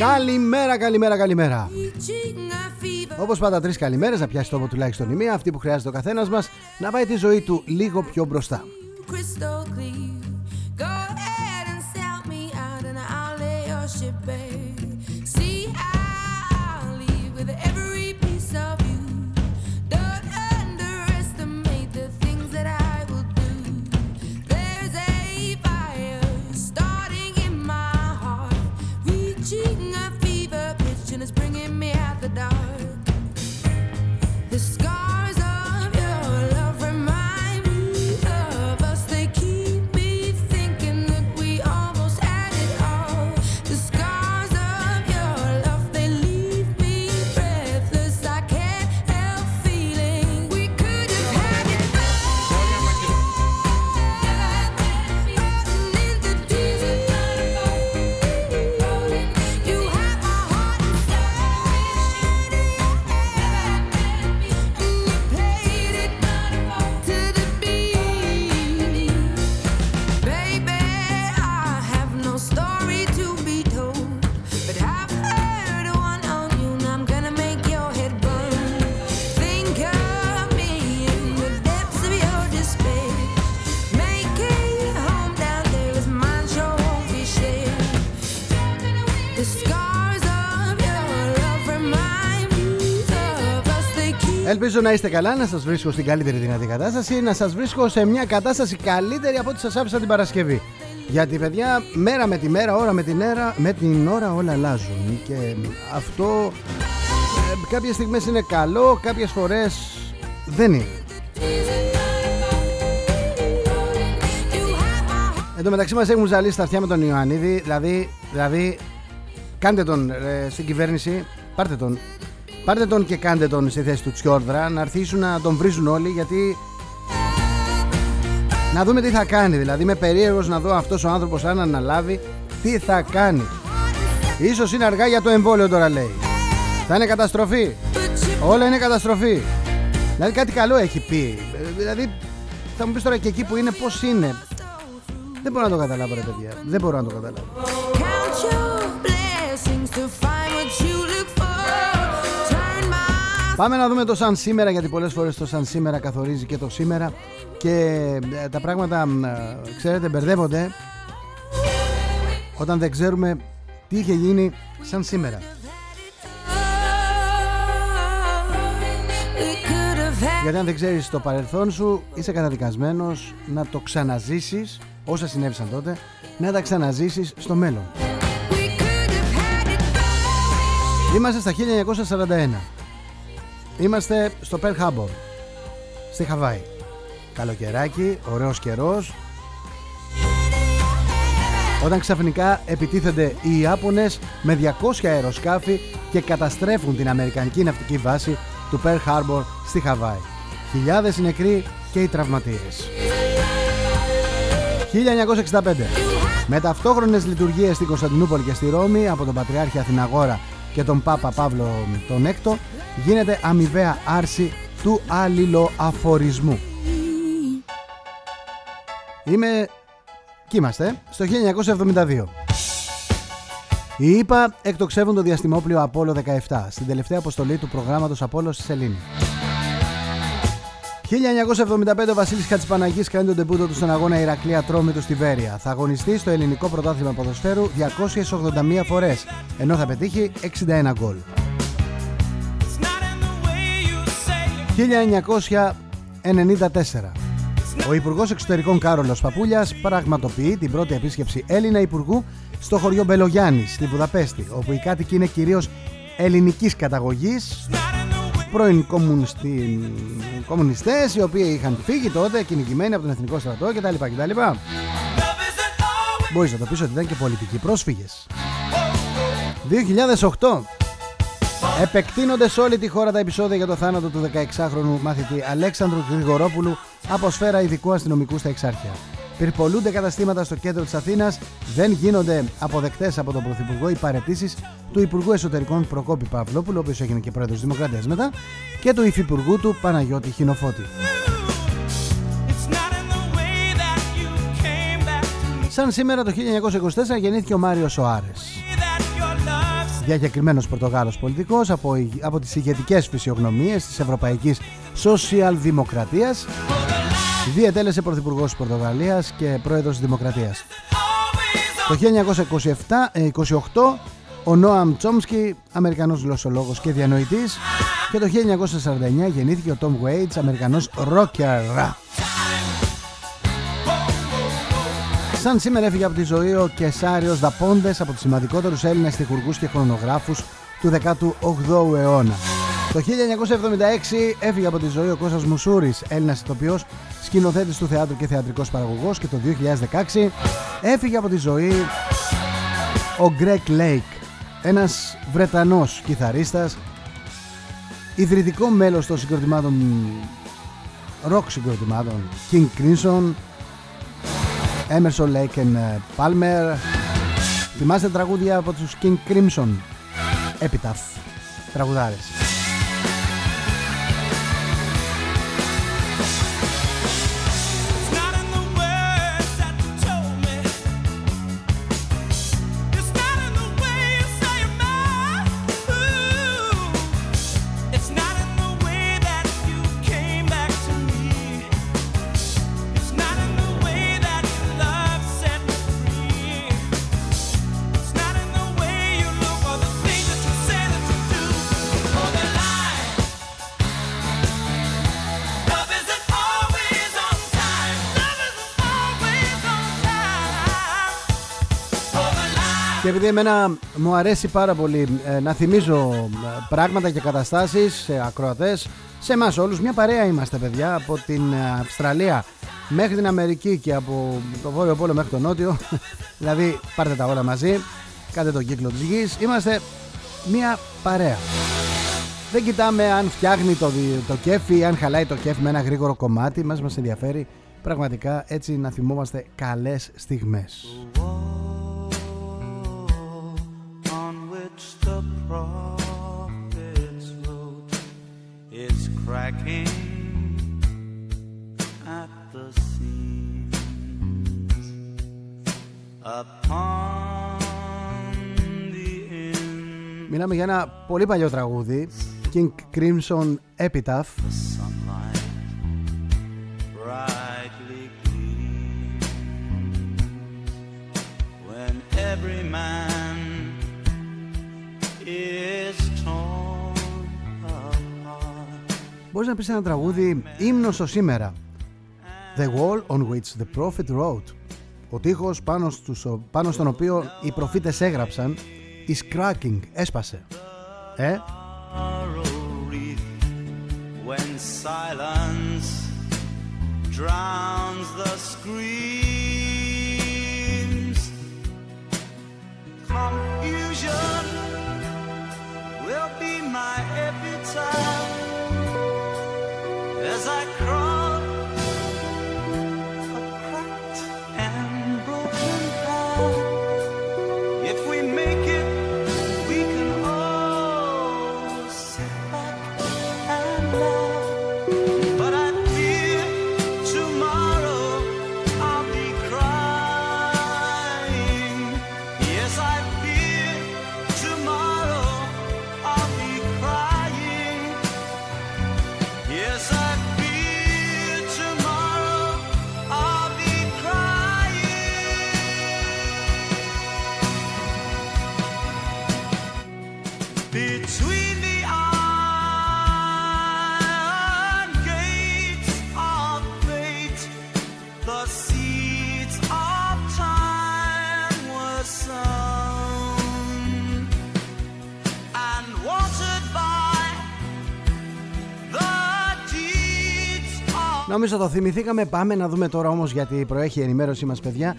Καλημέρα, καλημέρα, καλημέρα. Όπως πάντα, τρεις καλημέρες να πιάσει τόπο τουλάχιστον η μία, αυτή που χρειάζεται ο καθένας μας να πάει τη ζωή του λίγο πιο μπροστά. Ελπίζω να είστε καλά, να σας βρίσκω στην καλύτερη δυνατή κατάσταση, να σας βρίσκω σε μια κατάσταση καλύτερη από ό,τι σας άφησα την Παρασκευή. Γιατί παιδιά, μέρα με τη μέρα, ώρα με την, ώρα, με την ώρα όλα αλλάζουν και αυτό ε, κάποιες στιγμές είναι καλό, κάποιες φορές δεν είναι. Εν τω μεταξύ μας έχουν ζαλίσει τα αυτιά με τον Ιωαννίδη, δηλαδή, δηλαδή κάντε τον ε, στην κυβέρνηση, πάρτε τον Πάρτε τον και κάντε τον στη θέση του Τσιόρδρα να αρχίσουν να τον βρίζουν όλοι γιατί να δούμε τι θα κάνει δηλαδή. Είμαι περίεργος να δω αυτός ο άνθρωπος αν αναλάβει τι θα κάνει. Ίσως είναι αργά για το εμβόλιο τώρα λέει. Θα είναι καταστροφή. Όλα είναι καταστροφή. Δηλαδή κάτι καλό έχει πει. Δηλαδή θα μου πεις τώρα και εκεί που είναι πως είναι. Δεν μπορώ να το καταλάβω ρε παιδιά. Δεν μπορώ να το καταλάβω Πάμε να δούμε το σαν σήμερα γιατί πολλές φορές το σαν σήμερα καθορίζει και το σήμερα και ε, τα πράγματα ε, ξέρετε μπερδεύονται όταν δεν ξέρουμε τι είχε γίνει σαν σήμερα. Γιατί αν δεν ξέρεις το παρελθόν σου είσαι καταδικασμένος να το ξαναζήσεις όσα συνέβησαν τότε να τα ξαναζήσεις στο μέλλον. Είμαστε στα 1941 Είμαστε στο Pearl Harbor Στη Χαβάη Καλοκαιράκι, ωραίος καιρός Όταν ξαφνικά επιτίθενται οι Ιάπωνες με 200 αεροσκάφη και καταστρέφουν την Αμερικανική ναυτική βάση του Pearl Harbor στη Χαβάη. Χιλιάδες νεκροί και οι τραυματίες. 1965. Με ταυτόχρονες λειτουργίες στην Κωνσταντινούπολη και στη Ρώμη από τον Πατριάρχη Αθηναγόρα και τον Πάπα Παύλο τον Έκτο γίνεται αμοιβαία άρση του αλληλοαφορισμού. Είμαι... Κι είμαστε, στο 1972. Οι ΙΠΑ εκτοξεύουν το διαστημόπλιο Απόλλω 17 στην τελευταία αποστολή του προγράμματος Απόλλω στη Σελήνη. 1975 ο Βασίλης Χατσπαναγής κάνει τον τεμπούτο του στον αγώνα Ηρακλία Τρόμη του στη Βέρεια. Θα αγωνιστεί στο ελληνικό πρωτάθλημα ποδοσφαίρου 281 φορές, ενώ θα πετύχει 61 γκολ. 1994 ο Υπουργός Εξωτερικών Κάρολος Παπούλιας πραγματοποιεί την πρώτη επίσκεψη Έλληνα Υπουργού στο χωριό Μπελογιάννη στη Βουδαπέστη, όπου οι κάτοικοι είναι κυρίως ελληνικής καταγωγής πρώην κομμουνιστές οι οποίοι είχαν φύγει τότε κυνηγημένοι από τον Εθνικό Στρατό κτλ. κτλ. Μπορείς να το πεις ότι ήταν και πολιτικοί πρόσφυγες. 2008 Επεκτείνονται σε όλη τη χώρα τα επεισόδια για το θάνατο του 16χρονου μαθητή Αλέξανδρου Γρηγορόπουλου από σφαίρα ειδικού αστυνομικού στα Εξάρχεια. Πυρπολούνται καταστήματα στο κέντρο της Αθήνας, δεν γίνονται αποδεκτές από τον Πρωθυπουργό οι παρετήσεις του Υπουργού Εσωτερικών Προκόπη Παυλόπουλου, ο οποίος έγινε και πρόεδρος της Δημοκρατίας μετά, και του Υφυπουργού του Παναγιώτη Χινοφώτη. Σαν σήμερα το 1924 γεννήθηκε ο Μάριος Σοάρες. διακεκριμένος Πορτογάλος πολιτικός από, από τις ηγετικές φυσιογνωμίες της Ευρωπαϊκής Σοσιαλδημοκρατίας διετέλεσε πρωθυπουργός της Πορτογαλίας και πρόεδρος της Δημοκρατίας. Το 1928 ο Νόαμ Τσόμσκι, Αμερικανός γλωσσολόγος και διανοητής και το 1949 γεννήθηκε ο Τόμ Waits, Αμερικανός ρόκερ. Σαν σήμερα έφυγε από τη ζωή ο Καισάριος Δαπόντες από τους σημαντικότερους Έλληνες στιχουργούς και χρονογράφους του 18ου αιώνα. Το 1976 έφυγε από τη ζωή ο Κώστας Μουσούρης, Έλληνας ηθοποιός, σκηνοθέτης του θεάτρου και θεατρικός παραγωγός και το 2016 έφυγε από τη ζωή ο Γκρεγκ Λέικ, ένας Βρετανός κιθαρίστας, ιδρυτικό μέλος των συγκροτημάτων rock συγκροτημάτων King Crimson, Emerson Lake and Palmer. Θυμάστε τραγούδια από τους King Crimson; Epitaph Τραγουδάρες επειδή εμένα μου αρέσει πάρα πολύ ε, να θυμίζω ε, πράγματα και καταστάσεις σε ακροατές, σε εμάς όλους, μια παρέα είμαστε παιδιά από την ε, Αυστραλία μέχρι την Αμερική και από το Βόρειο Πόλο μέχρι το Νότιο, δηλαδή πάρτε τα όλα μαζί, κάντε τον κύκλο της γης, είμαστε μια παρέα. Δεν κοιτάμε αν φτιάχνει το, το κέφι, αν χαλάει το κέφι με ένα γρήγορο κομμάτι, μας μας ενδιαφέρει πραγματικά έτσι να θυμόμαστε καλές στιγμές. Μιλάμε για ένα πολύ παλιό τραγούδι, King Crimson Epitaph. Μπορείς να πεις ένα τραγούδι ύμνος στο σήμερα. The wall on which the prophet wrote. Ο τείχος πάνω, στους, πάνω στον οποίο οι προφήτες έγραψαν is cracking, έσπασε. Ε; When silence drowns the screams Confusion will be my epitaph as I cry. Νομίζω το θυμηθήκαμε. Πάμε να δούμε τώρα όμως γιατί προέχει η ενημέρωσή μας παιδιά.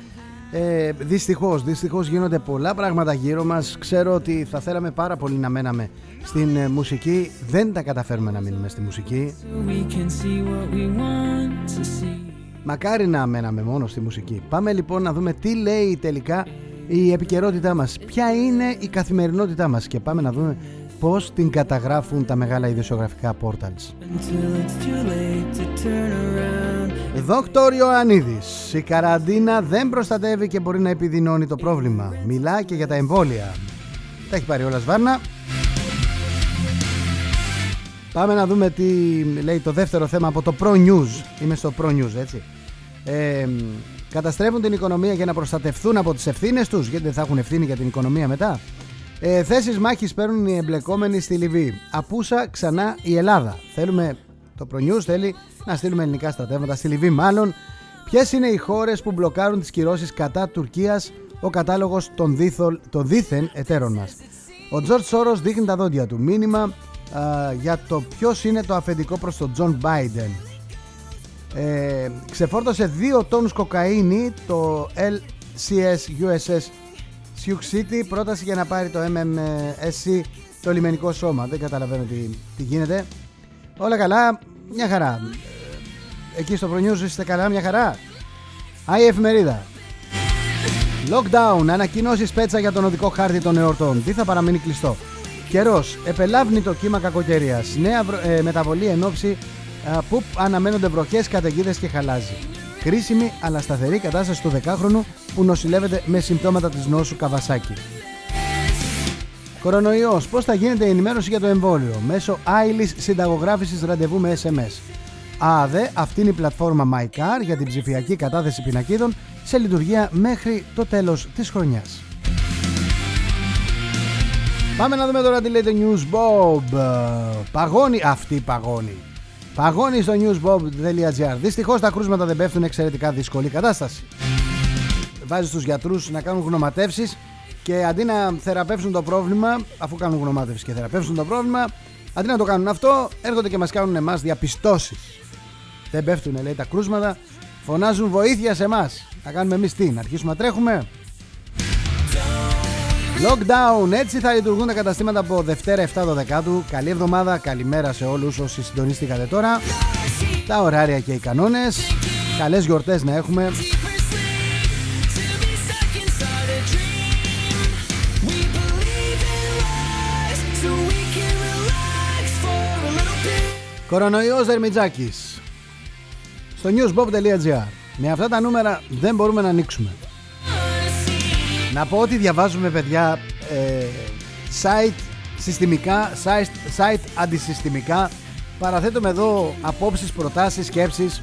Ε, δυστυχώς, δυστυχώς γίνονται πολλά πράγματα γύρω μας. Ξέρω ότι θα θέλαμε πάρα πολύ να μέναμε στην ε, μουσική. Δεν τα καταφέρουμε να μείνουμε στη μουσική. Μακάρι να μέναμε μόνο στη μουσική. Πάμε λοιπόν να δούμε τι λέει τελικά η επικαιρότητά μας. Ποια είναι η καθημερινότητά μας και πάμε να δούμε πώς την καταγράφουν τα μεγάλα ειδησιογραφικά portals. Δόκτωρ Ιωαννίδης, η καραντίνα δεν προστατεύει και μπορεί να επιδεινώνει το πρόβλημα. Μιλά και για τα εμβόλια. Τα έχει πάρει όλα σβάρνα. Πάμε να δούμε τι λέει το δεύτερο θέμα από το Pro News. Είμαι στο Pro News, έτσι. Ε, καταστρέφουν την οικονομία για να προστατευτούν από τις ευθύνες τους, γιατί δεν θα έχουν ευθύνη για την οικονομία μετά. Ε, θέσεις μάχης παίρνουν οι εμπλεκόμενοι στη Λιβύη. Απούσα ξανά η Ελλάδα. Θέλουμε, το Pro News θέλει να στείλουμε ελληνικά στρατεύματα στη Λιβύη μάλλον. Ποιες είναι οι χώρες που μπλοκάρουν τις κυρώσεις κατά Τουρκίας, ο κατάλογος των, δίθολ, των δήθεν εταίρων μας; Ο Τζορτ Σόρος δείχνει τα δόντια του. Μήνυμα για το ποιος είναι το αφεντικό προς τον Τζο Μπάιντεν. Ε, ξεφόρτωσε 2 τόνους κοκαΐνη το LCS USS Sioux City πρόταση για να πάρει το MMSC το λιμενικό σώμα δεν καταλαβαίνω τι, τι γίνεται όλα καλά μια χαρά ε, εκεί στο Προνιούς είστε καλά μια χαρά Άι εφημερίδα Lockdown, ανακοινώσεις πέτσα για τον οδικό χάρτη των εορτών. Τι θα παραμείνει κλειστό. Καιρός, επελάβνει το κύμα κακοκαιρίας. Νέα ε, μεταβολή εν ώψη που αναμένονται βροχές, καταιγίδες και χαλάζι. Κρίσιμη αλλά σταθερή κατάσταση του 10χρονου που νοσηλεύεται με συμπτώματα της νόσου Καβασάκη. Κορονοϊός, πώς θα γίνεται η ενημέρωση για το εμβόλιο; Μέσω άειλης συνταγογράφησης ραντεβού με SMS. ΑΔΕ, αυτή είναι η πλατφόρμα MyCar για την ψηφιακή κατάθεση πινακίδων σε λειτουργία μέχρι το τέλος της χρονιάς. Πάμε να δούμε τώρα τι λέει το News Bob. Παγώνει αυτή η παγώνει. Παγώνει στο newsbob.gr. Δυστυχώς τα κρούσματα δεν πέφτουν εξαιρετικά δύσκολη κατάσταση. Βάζει τους γιατρούς να κάνουν γνωματεύσεις και αντί να θεραπεύσουν το πρόβλημα, αφού κάνουν γνωμάτευση και θεραπεύσουν το πρόβλημα, αντί να το κάνουν αυτό, έρχονται και μας κάνουν εμάς διαπιστώσεις. Δεν πέφτουν, λέει, τα κρούσματα, φωνάζουν βοήθεια σε εμάς. Θα κάνουμε εμείς τι, να αρχίσουμε να τρέχουμε; Lockdown, έτσι θα λειτουργούν τα καταστήματα από Δευτέρα 7 Δεκάτου. Καλή εβδομάδα, καλημέρα σε όλους όσοι συντονίστηκατε τώρα. Τα ωράρια και οι κανόνες. Καλές γιορτές να έχουμε. Κορονοϊός Δερμιτζάκης Στο newsbob.gr Με αυτά τα νούμερα δεν μπορούμε να ανοίξουμε να πω ότι διαβάζουμε παιδιά ε, site συστημικά, site, site αντισυστημικά Παραθέτουμε εδώ απόψεις, προτάσεις, σκέψεις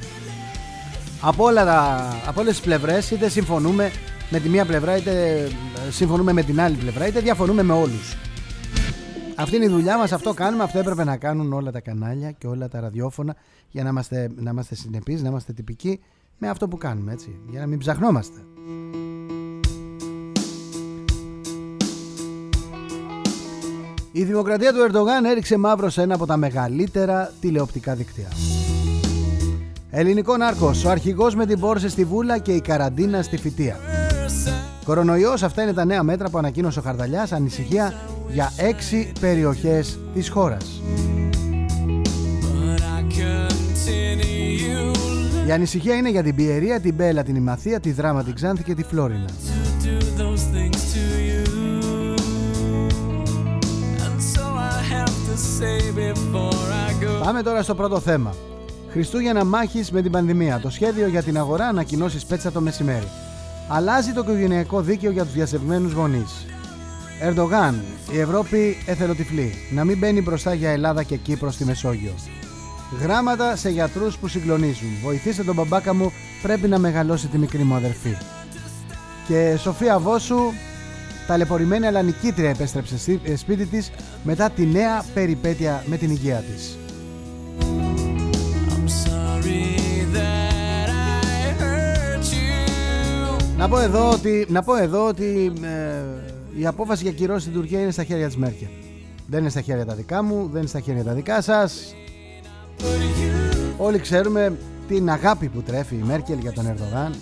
από, όλα τα, από όλες τις πλευρές είτε συμφωνούμε με τη μία πλευρά είτε ε, συμφωνούμε με την άλλη πλευρά είτε διαφωνούμε με όλους αυτή είναι η δουλειά μας, αυτό κάνουμε, αυτό έπρεπε να κάνουν όλα τα κανάλια και όλα τα ραδιόφωνα για να είμαστε, να είμαστε συνεπείς, να είμαστε τυπικοί με αυτό που κάνουμε έτσι, για να μην ψαχνόμαστε. Η δημοκρατία του Ερντογάν έριξε μαύρο σε ένα από τα μεγαλύτερα τηλεοπτικά δίκτυα. Ελληνικό νάρκος, ο αρχηγός με την πόρσε στη Βούλα και η καραντίνα στη Φυτία. Κορονοϊός, αυτά είναι τα νέα μέτρα που ανακοίνωσε ο Χαρδαλιάς, ανησυχία για έξι περιοχές της χώρας. Η ανησυχία είναι για την Πιερία, την Μπέλα, την Ημαθία, τη Δράμα, την Ξάνθη και τη Φλόρινα. Πάμε τώρα στο πρώτο θέμα. Χριστούγεννα μάχης με την πανδημία. Το σχέδιο για την αγορά ανακοινώσεις πέτσα το μεσημέρι. Αλλάζει το οικογενειακό δίκαιο για τους διασευμένου γονείς. Ερντογάν, η Ευρώπη εθελοτυφλή. Να μην μπαίνει μπροστά για Ελλάδα και Κύπρο στη Μεσόγειο. Γράμματα σε γιατρούς που συγκλονίζουν. Βοηθήστε τον μπαμπάκα μου, πρέπει να μεγαλώσει τη μικρή μου αδερφή. Και Σοφία Βόσου, ταλαιπωρημένη αλλά νικήτρια επέστρεψε ε, σπίτι της μετά τη νέα περιπέτεια με την υγεία της. Να πω εδώ ότι, να πω εδώ ότι ε, η απόφαση για κυρώσεις στην Τουρκία είναι στα χέρια της Μέρκελ. Δεν είναι στα χέρια τα δικά μου, δεν είναι στα χέρια τα δικά σας. Όλοι ξέρουμε την αγάπη που τρέφει η Μέρκελ για τον Ερδογάν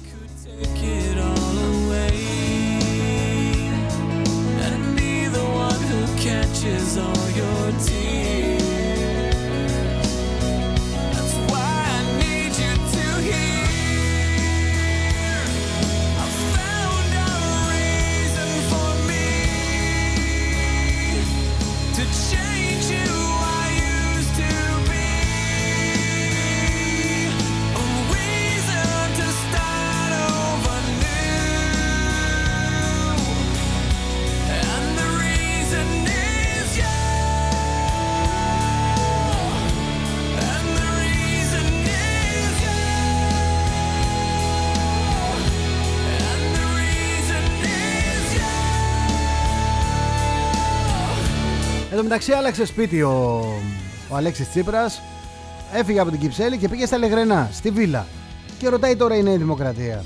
catches all your tears μεταξύ άλλαξε σπίτι ο, ο Αλέξης Τσίπρας Έφυγε από την Κυψέλη και πήγε στα Λεγρενά, στη Βίλα Και ρωτάει τώρα η Νέα Δημοκρατία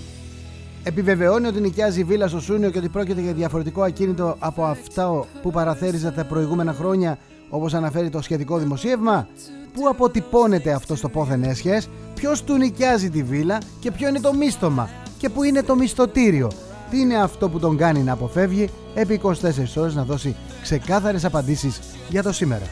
Επιβεβαιώνει ότι νοικιάζει η Βίλα στο Σούνιο και ότι πρόκειται για διαφορετικό ακίνητο από αυτά που παραθέριζε τα προηγούμενα χρόνια όπως αναφέρει το σχετικό δημοσίευμα Πού αποτυπώνεται αυτό στο πόθεν έσχες, ποιος του νοικιάζει τη βίλα και ποιο είναι το μίστομα; Και πού είναι το μισθωτήριο; Τι είναι αυτό που τον κάνει να αποφεύγει επί 24 ώρες να δώσει ξεκάθαρες απαντήσεις για το σήμερα.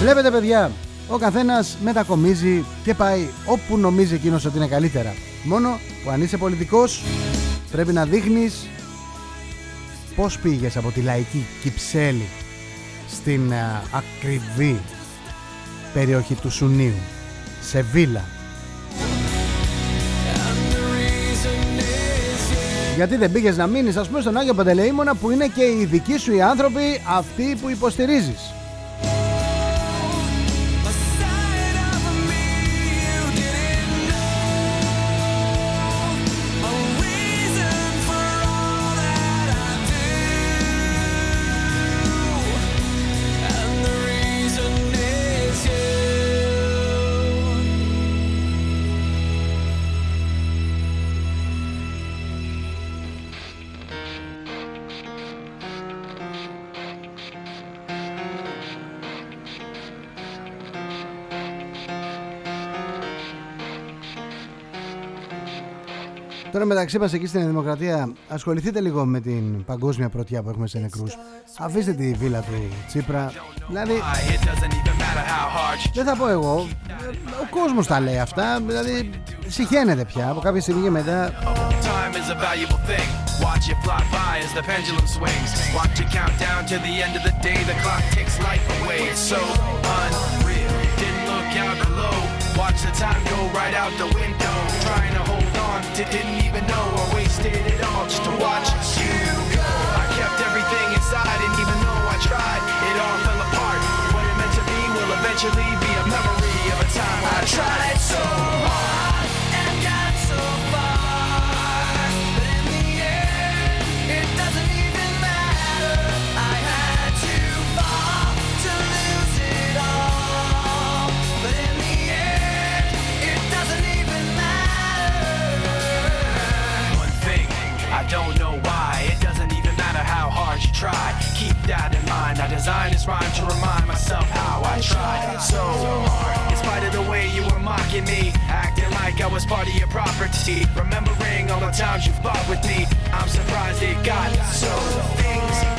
Βλέπετε παιδιά, ο καθένας μετακομίζει και πάει όπου νομίζει εκείνος ότι είναι καλύτερα. Μόνο που αν είσαι πολιτικός πρέπει να δείχνεις πώς πήγες από τη λαϊκή Κυψέλη στην α, ακριβή περιοχή του Σουνίου σε βίλα γιατί δεν πήγες να μείνεις ας πούμε στον Άγιο Παντελεήμονα που είναι και οι δικοί σου οι άνθρωποι αυτοί που υποστηρίζεις Τώρα μεταξύ μας εκεί στην Δημοκρατία, ασχοληθείτε λίγο με την παγκόσμια πρωτιά που έχουμε σε νεκρούς. Αφήστε τη βίλα του Τσίπρα. Δηλαδή. Δεν θα πω εγώ. Ο κόσμος τα λέει αυτά. Δηλαδή, συχαίνεται πια από κάποια στιγμή και μετά. Watch it fly by as the pendulum swings. Watch it count down to the end of the day. The clock takes life away. It's so unreal. Didn't look out below. Watch the time go right out the window. Trying to hold on to didn't even know I wasted it all just to watch you go. I kept everything inside, and even though I tried, it all fell apart. What it meant to be will eventually be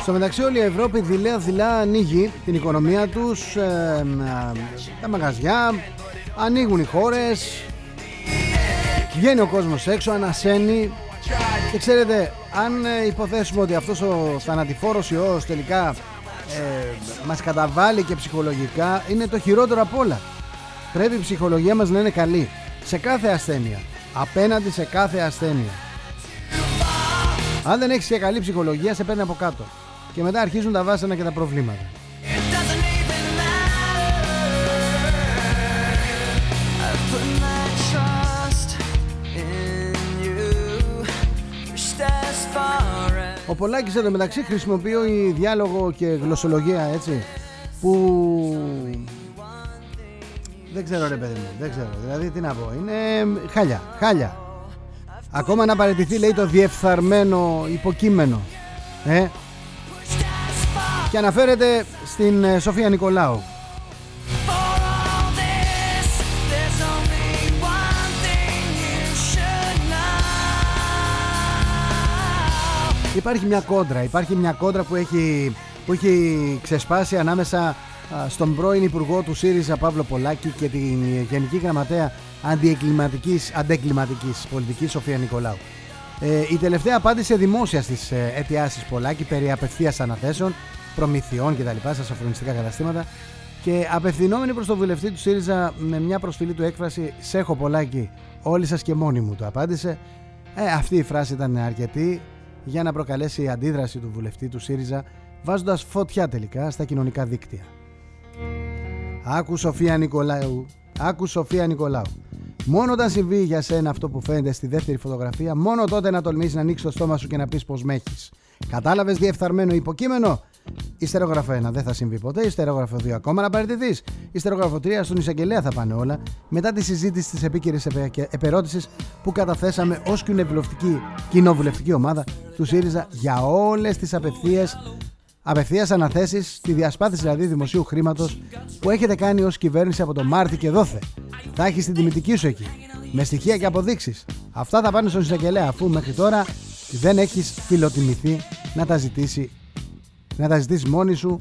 Στο μεταξύ, όλη η Ευρώπη δειλά-δειλά ανοίγει την οικονομία τους, ε, ε, τα μαγαζιά, ανοίγουν οι χώρες, βγαίνει ο κόσμος έξω, ανασένει. Και ξέρετε, αν ε, υποθέσουμε ότι αυτός ο θανατηφόρος ιός τελικά ε, μας καταβάλει και ψυχολογικά, είναι το χειρότερο απ' όλα. Πρέπει η ψυχολογία μας να είναι καλή σε κάθε ασθένεια, απέναντι σε κάθε ασθένεια. Αν δεν έχεις και καλή ψυχολογία, σε παίρνει από κάτω. Και μετά αρχίζουν τα βάσανα και τα προβλήματα. Ο Πολάκης εδώ μεταξύ χρησιμοποιεί διάλογο και γλωσσολογία έτσι που δεν ξέρω ρε παιδί μου, δεν ξέρω. Δηλαδή τι να πω, είναι χάλια, χάλια. Ακόμα να παραιτηθεί λέει το διεφθαρμένο υποκείμενο. Ε, pushed as far και αναφέρεται στην ε, Σοφία Νικολάου. Υπάρχει μια κόντρα, υπάρχει μια κόντρα που έχει, που έχει ξεσπάσει ανάμεσα α, στον πρώην Υπουργό του ΣΥΡΙΖΑ Παύλο Πολάκη και την Γενική Γραμματέα Αντιεγκληματικής, Αντεγκληματικής Πολιτικής Σοφία Νικολάου. Ε, η τελευταία απάντησε δημόσια στις ε, αιτιάσεις Πολάκη περί απευθείας αναθέσεων, προμηθειών κτλ. στα σοφρονιστικά καταστήματα και απευθυνόμενη προς τον βουλευτή του ΣΥΡΙΖΑ με μια προσφυλή του έκφραση «Σε έχω Πολάκη, όλοι σας και μόνοι μου» το απάντησε. Ε, αυτή η φράση ήταν αρκετή για να προκαλέσει η αντίδραση του βουλευτή του ΣΥΡΙΖΑ βάζοντας φωτιά τελικά στα κοινωνικά δίκτυα. Άκου Σοφία Νικολάου, άκου Σοφία Νικολάου. Μόνο όταν συμβεί για σένα αυτό που φαίνεται στη δεύτερη φωτογραφία, μόνο τότε να τολμήσεις να ανοίξεις το στόμα σου και να πεις πως με έχεις. Κατάλαβες διεφθαρμένο υποκείμενο; Ιστερόγραφο 1 δεν θα συμβεί ποτέ. Ιστερόγραφο 2 ακόμα να παραιτηθεί. Ιστερόγραφο 3 στον εισαγγελέα θα πάνε όλα. Μετά τη συζήτηση της επίκαιρης επερώτησης που καταθέσαμε ως κοινοβουλευτική, κοινοβουλευτική ομάδα του ΣΥΡΙΖΑ για όλες τις απευθείε Απευθείας αναθέσεις, τη διασπάθηση δηλαδή δημοσίου χρήματος που έχετε κάνει ως κυβέρνηση από το Μάρτι και δόθε. Θα έχεις την τιμητική σου εκεί. Με στοιχεία και αποδείξεις. Αυτά θα πάνε στον εισαγγελέα αφού μέχρι τώρα δεν έχεις φιλοτιμηθεί να τα ζητήσει. Να τα ζητήσεις μόνη σου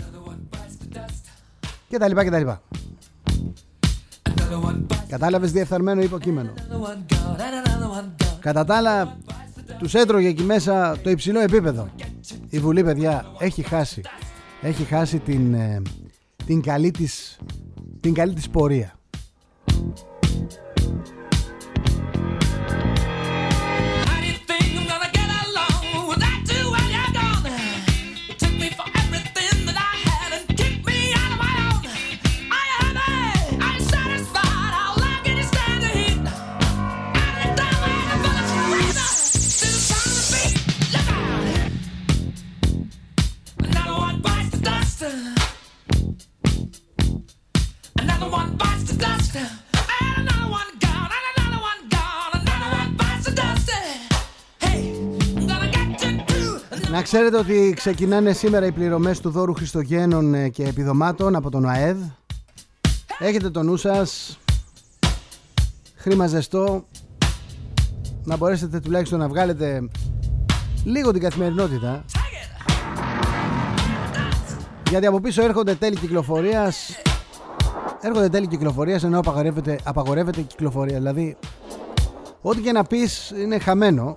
και τα λοιπά και τα λοιπά. Κατάλαβες διεφθαρμένο υποκείμενο. Κατά τα άλλα, τους έτρωγε εκεί μέσα το υψηλό επίπεδο. Η Βουλή, παιδιά, έχει χάσει. Έχει χάσει την, ε, την, καλή της, την καλή της πορεία. Ξέρετε ότι ξεκινάνε σήμερα οι πληρωμές του δώρου Χριστογέννων ε, και επιδομάτων από τον ΑΕΔ. Έχετε το νου σας. Χρήμα ζεστό. Να μπορέσετε τουλάχιστον να βγάλετε λίγο την καθημερινότητα. Take it. Γιατί από πίσω έρχονται τέλη κυκλοφορίας. Έρχονται τέλη κυκλοφορίας ενώ απαγορεύεται, απαγορεύεται η κυκλοφορία. Δηλαδή, ό,τι και να πεις είναι χαμένο.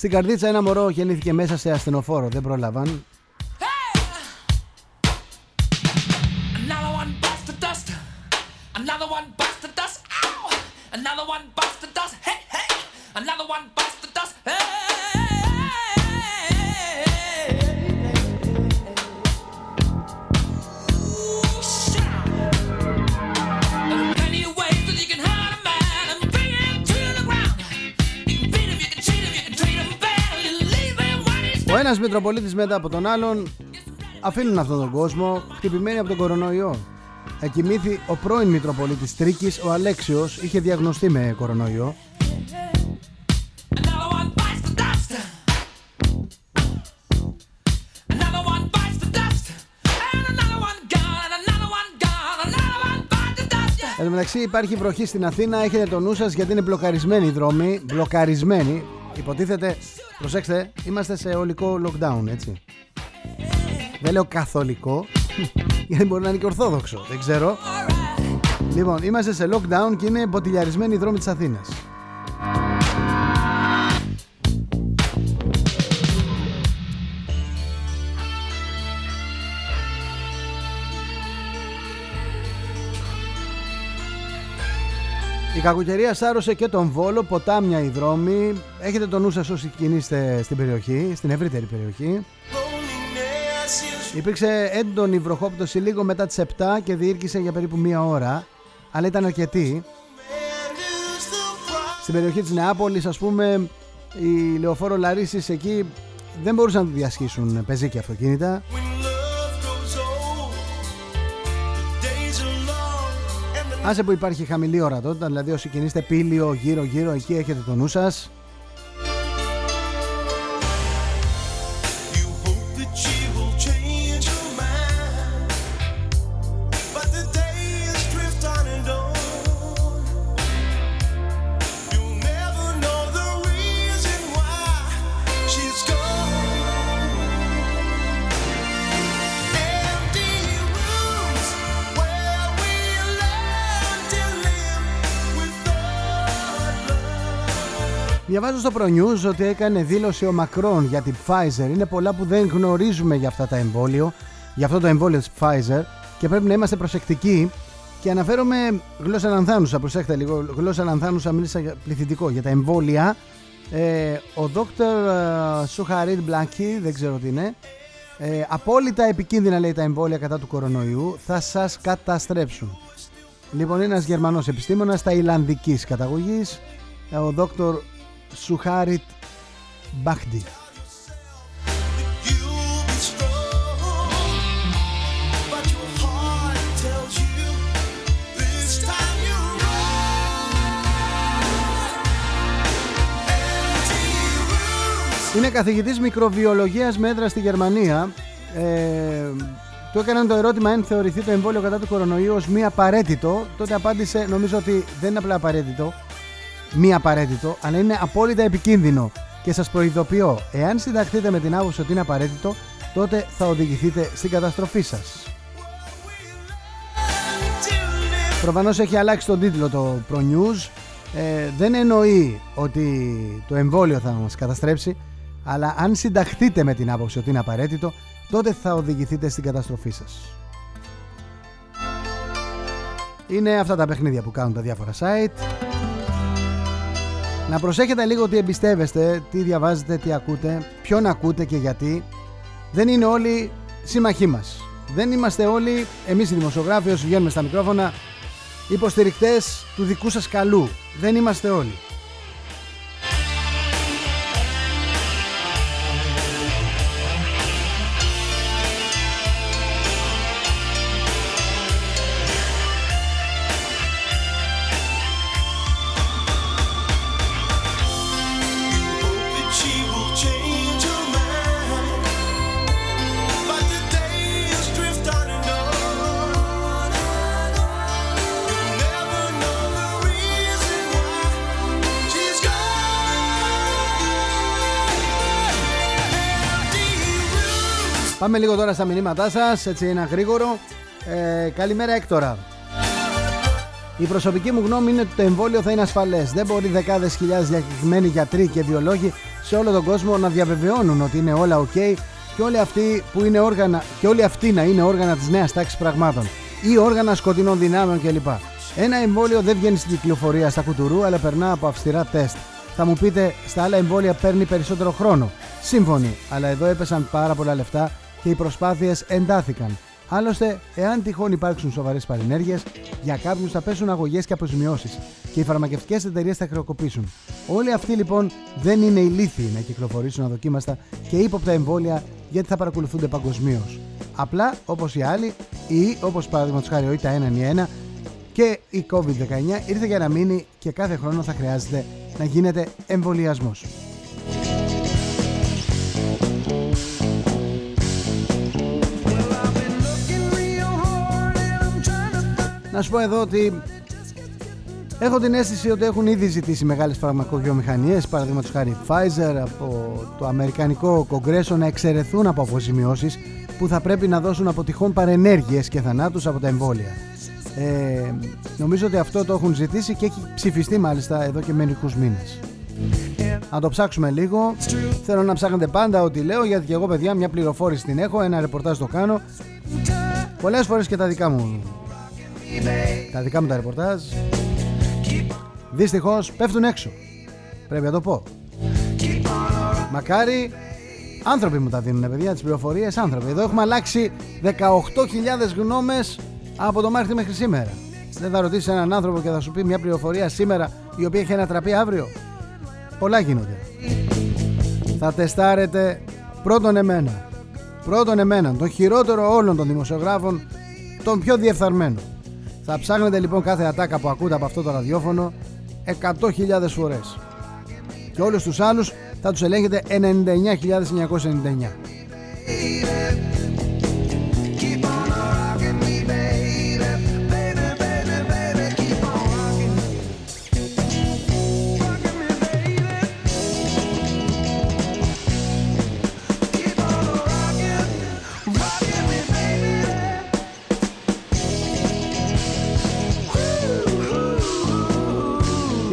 Στην καρδίτσα ένα μωρό γεννήθηκε μέσα σε ασθενοφόρο. Δεν πρόλαβαν. Hey! Another one ένας Μητροπολίτης μετά από τον άλλον αφήνουν αυτόν τον κόσμο χτυπημένοι από τον κορονοϊό. Εκοιμήθη ο πρώην Μητροπολίτης Τρίκης, ο Αλέξιος, είχε διαγνωστεί με κορονοϊό. Another one bites the dust. Another one bites the dust. And another one gone. Another one gone. Another one bites the dust. Εν τω μεταξύ υπάρχει βροχή στην Αθήνα, έχετε το νου σας γιατί είναι μπλοκαρισμένοι οι δρόμοι, μπλοκαρισμένοι. Υποτίθεται, προσέξτε, είμαστε σε ολικό lockdown, έτσι. Δεν λέω καθολικό, γιατί μπορεί να είναι και ορθόδοξο, δεν ξέρω. Alright. Λοιπόν, είμαστε σε lockdown και είναι μποτιλιαρισμένοι οι δρόμοι της Αθήνας. Η κακοκαιρία σάρωσε και τον Βόλο, ποτάμια οι δρόμοι. Έχετε το νου σας όσοι κινείστε στην περιοχή, στην ευρύτερη περιοχή. Υπήρξε έντονη βροχόπτωση λίγο μετά τις 7 και διήρκησε για περίπου μία ώρα, αλλά ήταν αρκετή. Στην περιοχή της Νεάπολης, ας πούμε, οι λεωφόρο Λαρίσης εκεί δεν μπορούσαν να τη διασχίσουν πεζίκια αυτοκίνητα. Άσε που υπάρχει χαμηλή ορατότητα, δηλαδή όσοι κινείστε πύλιο γύρω γύρω εκεί έχετε το νου σας. Στο ProNews ότι έκανε δήλωση ο Μακρόν για την Pfizer. Είναι πολλά που δεν γνωρίζουμε για αυτά τα εμβόλιο, για αυτό το εμβόλιο της Pfizer και πρέπει να είμαστε προσεκτικοί. Και αναφέρομαι γλώσσα λανθάνουσα, προσέξτε λίγο, γλώσσα λανθάνουσα μίλησα για πληθυντικό για τα εμβόλια. Ε, ο Δόκτωρ Σουχαρίτ Μπλακί, δεν ξέρω τι είναι, ε, απόλυτα επικίνδυνα λέει τα εμβόλια κατά του κορονοϊού, θα σας καταστρέψουν. Λοιπόν, είναι ένας Γερμανός επιστήμονας ταϊλανδικής καταγωγής, ε, ο δόκτωρ Σουχάριτ Μπάχντι. You'll be strong, but your heart tells you this time you're wrong. Empty rooms. Είναι καθηγητής μικροβιολογίας με έδρα στη Γερμανία. Ε, του έκαναν το ερώτημα αν θεωρηθεί το εμβόλιο κατά του κορονοϊού ως μη απαραίτητο. Τότε απάντησε νομίζω ότι δεν είναι απλά απαραίτητο, μη απαραίτητο, αλλά είναι απόλυτα επικίνδυνο. Και σας προειδοποιώ, εάν συνταχθείτε με την άποψη ότι είναι απαραίτητο, τότε θα οδηγηθείτε στην καταστροφή σας. Προφανώς έχει αλλάξει τον τίτλο το Pro News. Ε, δεν εννοεί ότι το εμβόλιο θα μας καταστρέψει, αλλά αν συνταχθείτε με την άποψη ότι είναι απαραίτητο, τότε θα οδηγηθείτε στην καταστροφή σας. Είναι αυτά τα παιχνίδια που κάνουν τα διάφορα site. Να προσέχετε λίγο τι εμπιστεύεστε, τι διαβάζετε, τι ακούτε, ποιον ακούτε και γιατί. Δεν είναι όλοι σύμμαχοί μας. Δεν είμαστε όλοι, εμείς οι δημοσιογράφοι όσοι βγαίνουμε στα μικρόφωνα, υποστηρικτές του δικού σας καλού. Δεν είμαστε όλοι. Πάμε λίγο τώρα στα μηνύματά σας, έτσι ένα γρήγορο. Ε, καλημέρα Έκτορα. Η προσωπική μου γνώμη είναι ότι το εμβόλιο θα είναι ασφαλές. Δεν μπορεί δεκάδες χιλιάδες διακεκριμένοι γιατροί και βιολόγοι σε όλο τον κόσμο να διαβεβαιώνουν ότι είναι όλα ok και όλοι αυτοί, που είναι όργανα, και όλοι αυτοί να είναι όργανα της νέας τάξης πραγμάτων ή όργανα σκοτεινών δυνάμεων κλπ. Ένα εμβόλιο δεν βγαίνει στην κυκλοφορία στα κουτουρού, αλλά περνά από αυστηρά τεστ. Θα μου πείτε, στα άλλα εμβόλια παίρνει περισσότερο χρόνο. Σύμφωνοι, αλλά εδώ έπεσαν πάρα πολλά λεφτά και οι προσπάθειες εντάθηκαν. Άλλωστε, εάν τυχόν υπάρξουν σοβαρές παρενέργειες, για κάποιους θα πέσουν αγωγές και αποζημιώσεις και οι φαρμακευτικές εταιρείες θα χρεοκοπήσουν. Όλοι αυτοί λοιπόν δεν είναι ηλίθιοι να κυκλοφορήσουν αδοκίμαστα και ύποπτα εμβόλια γιατί θα παρακολουθούνται παγκοσμίως. Απλά όπως οι άλλοι, ή όπως παραδείγματος χάρη ο ΙΤΑ 1 και η COVID-19 ήρθε για να μείνει και κάθε χρόνο θα χρειάζεται να γίνεται εμβολιασμός. Να σου πω εδώ ότι έχω την αίσθηση ότι έχουν ήδη ζητήσει μεγάλες φαρμακοβιομηχανίες, παραδείγματος χάρη Pfizer, από το Αμερικανικό Κογκρέσο να εξαιρεθούν από αποζημιώσεις που θα πρέπει να δώσουν από τυχόν παρενέργειες και θανάτους από τα εμβόλια. Ε, νομίζω ότι αυτό το έχουν ζητήσει και έχει ψηφιστεί μάλιστα εδώ και μερικούς μήνες. Να το ψάξουμε λίγο. Θέλω να ψάχνετε πάντα ό,τι λέω γιατί και εγώ παιδιά μια πληροφόρηση την έχω, ένα ρεπορτάζ το κάνω. Πολλές φορές και τα δικά μου τα δικά μου τα ρεπορτάζ δυστυχώς πέφτουν έξω. Πρέπει να το πω. Μακάρι άνθρωποι μου τα δίνουν, παιδιά, τις πληροφορίες άνθρωποι. Εδώ έχουμε αλλάξει 18.000 γνώμες από το Μάρτιο μέχρι σήμερα. Δεν θα ρωτήσεις έναν άνθρωπο και θα σου πει μια πληροφορία σήμερα η οποία έχει ανατραπεί αύριο. Πολλά γίνονται. Θα τεστάρετε πρώτον εμένα. Πρώτον εμένα, τον χειρότερο όλων των δημοσιογράφων, τον πιο διεφθαρμένο. Θα ψάχνετε λοιπόν κάθε ατάκα που ακούτε από αυτό το ραδιόφωνο 100.000 φορές. Και όλους τους άλλους θα τους ελέγχετε 99.999.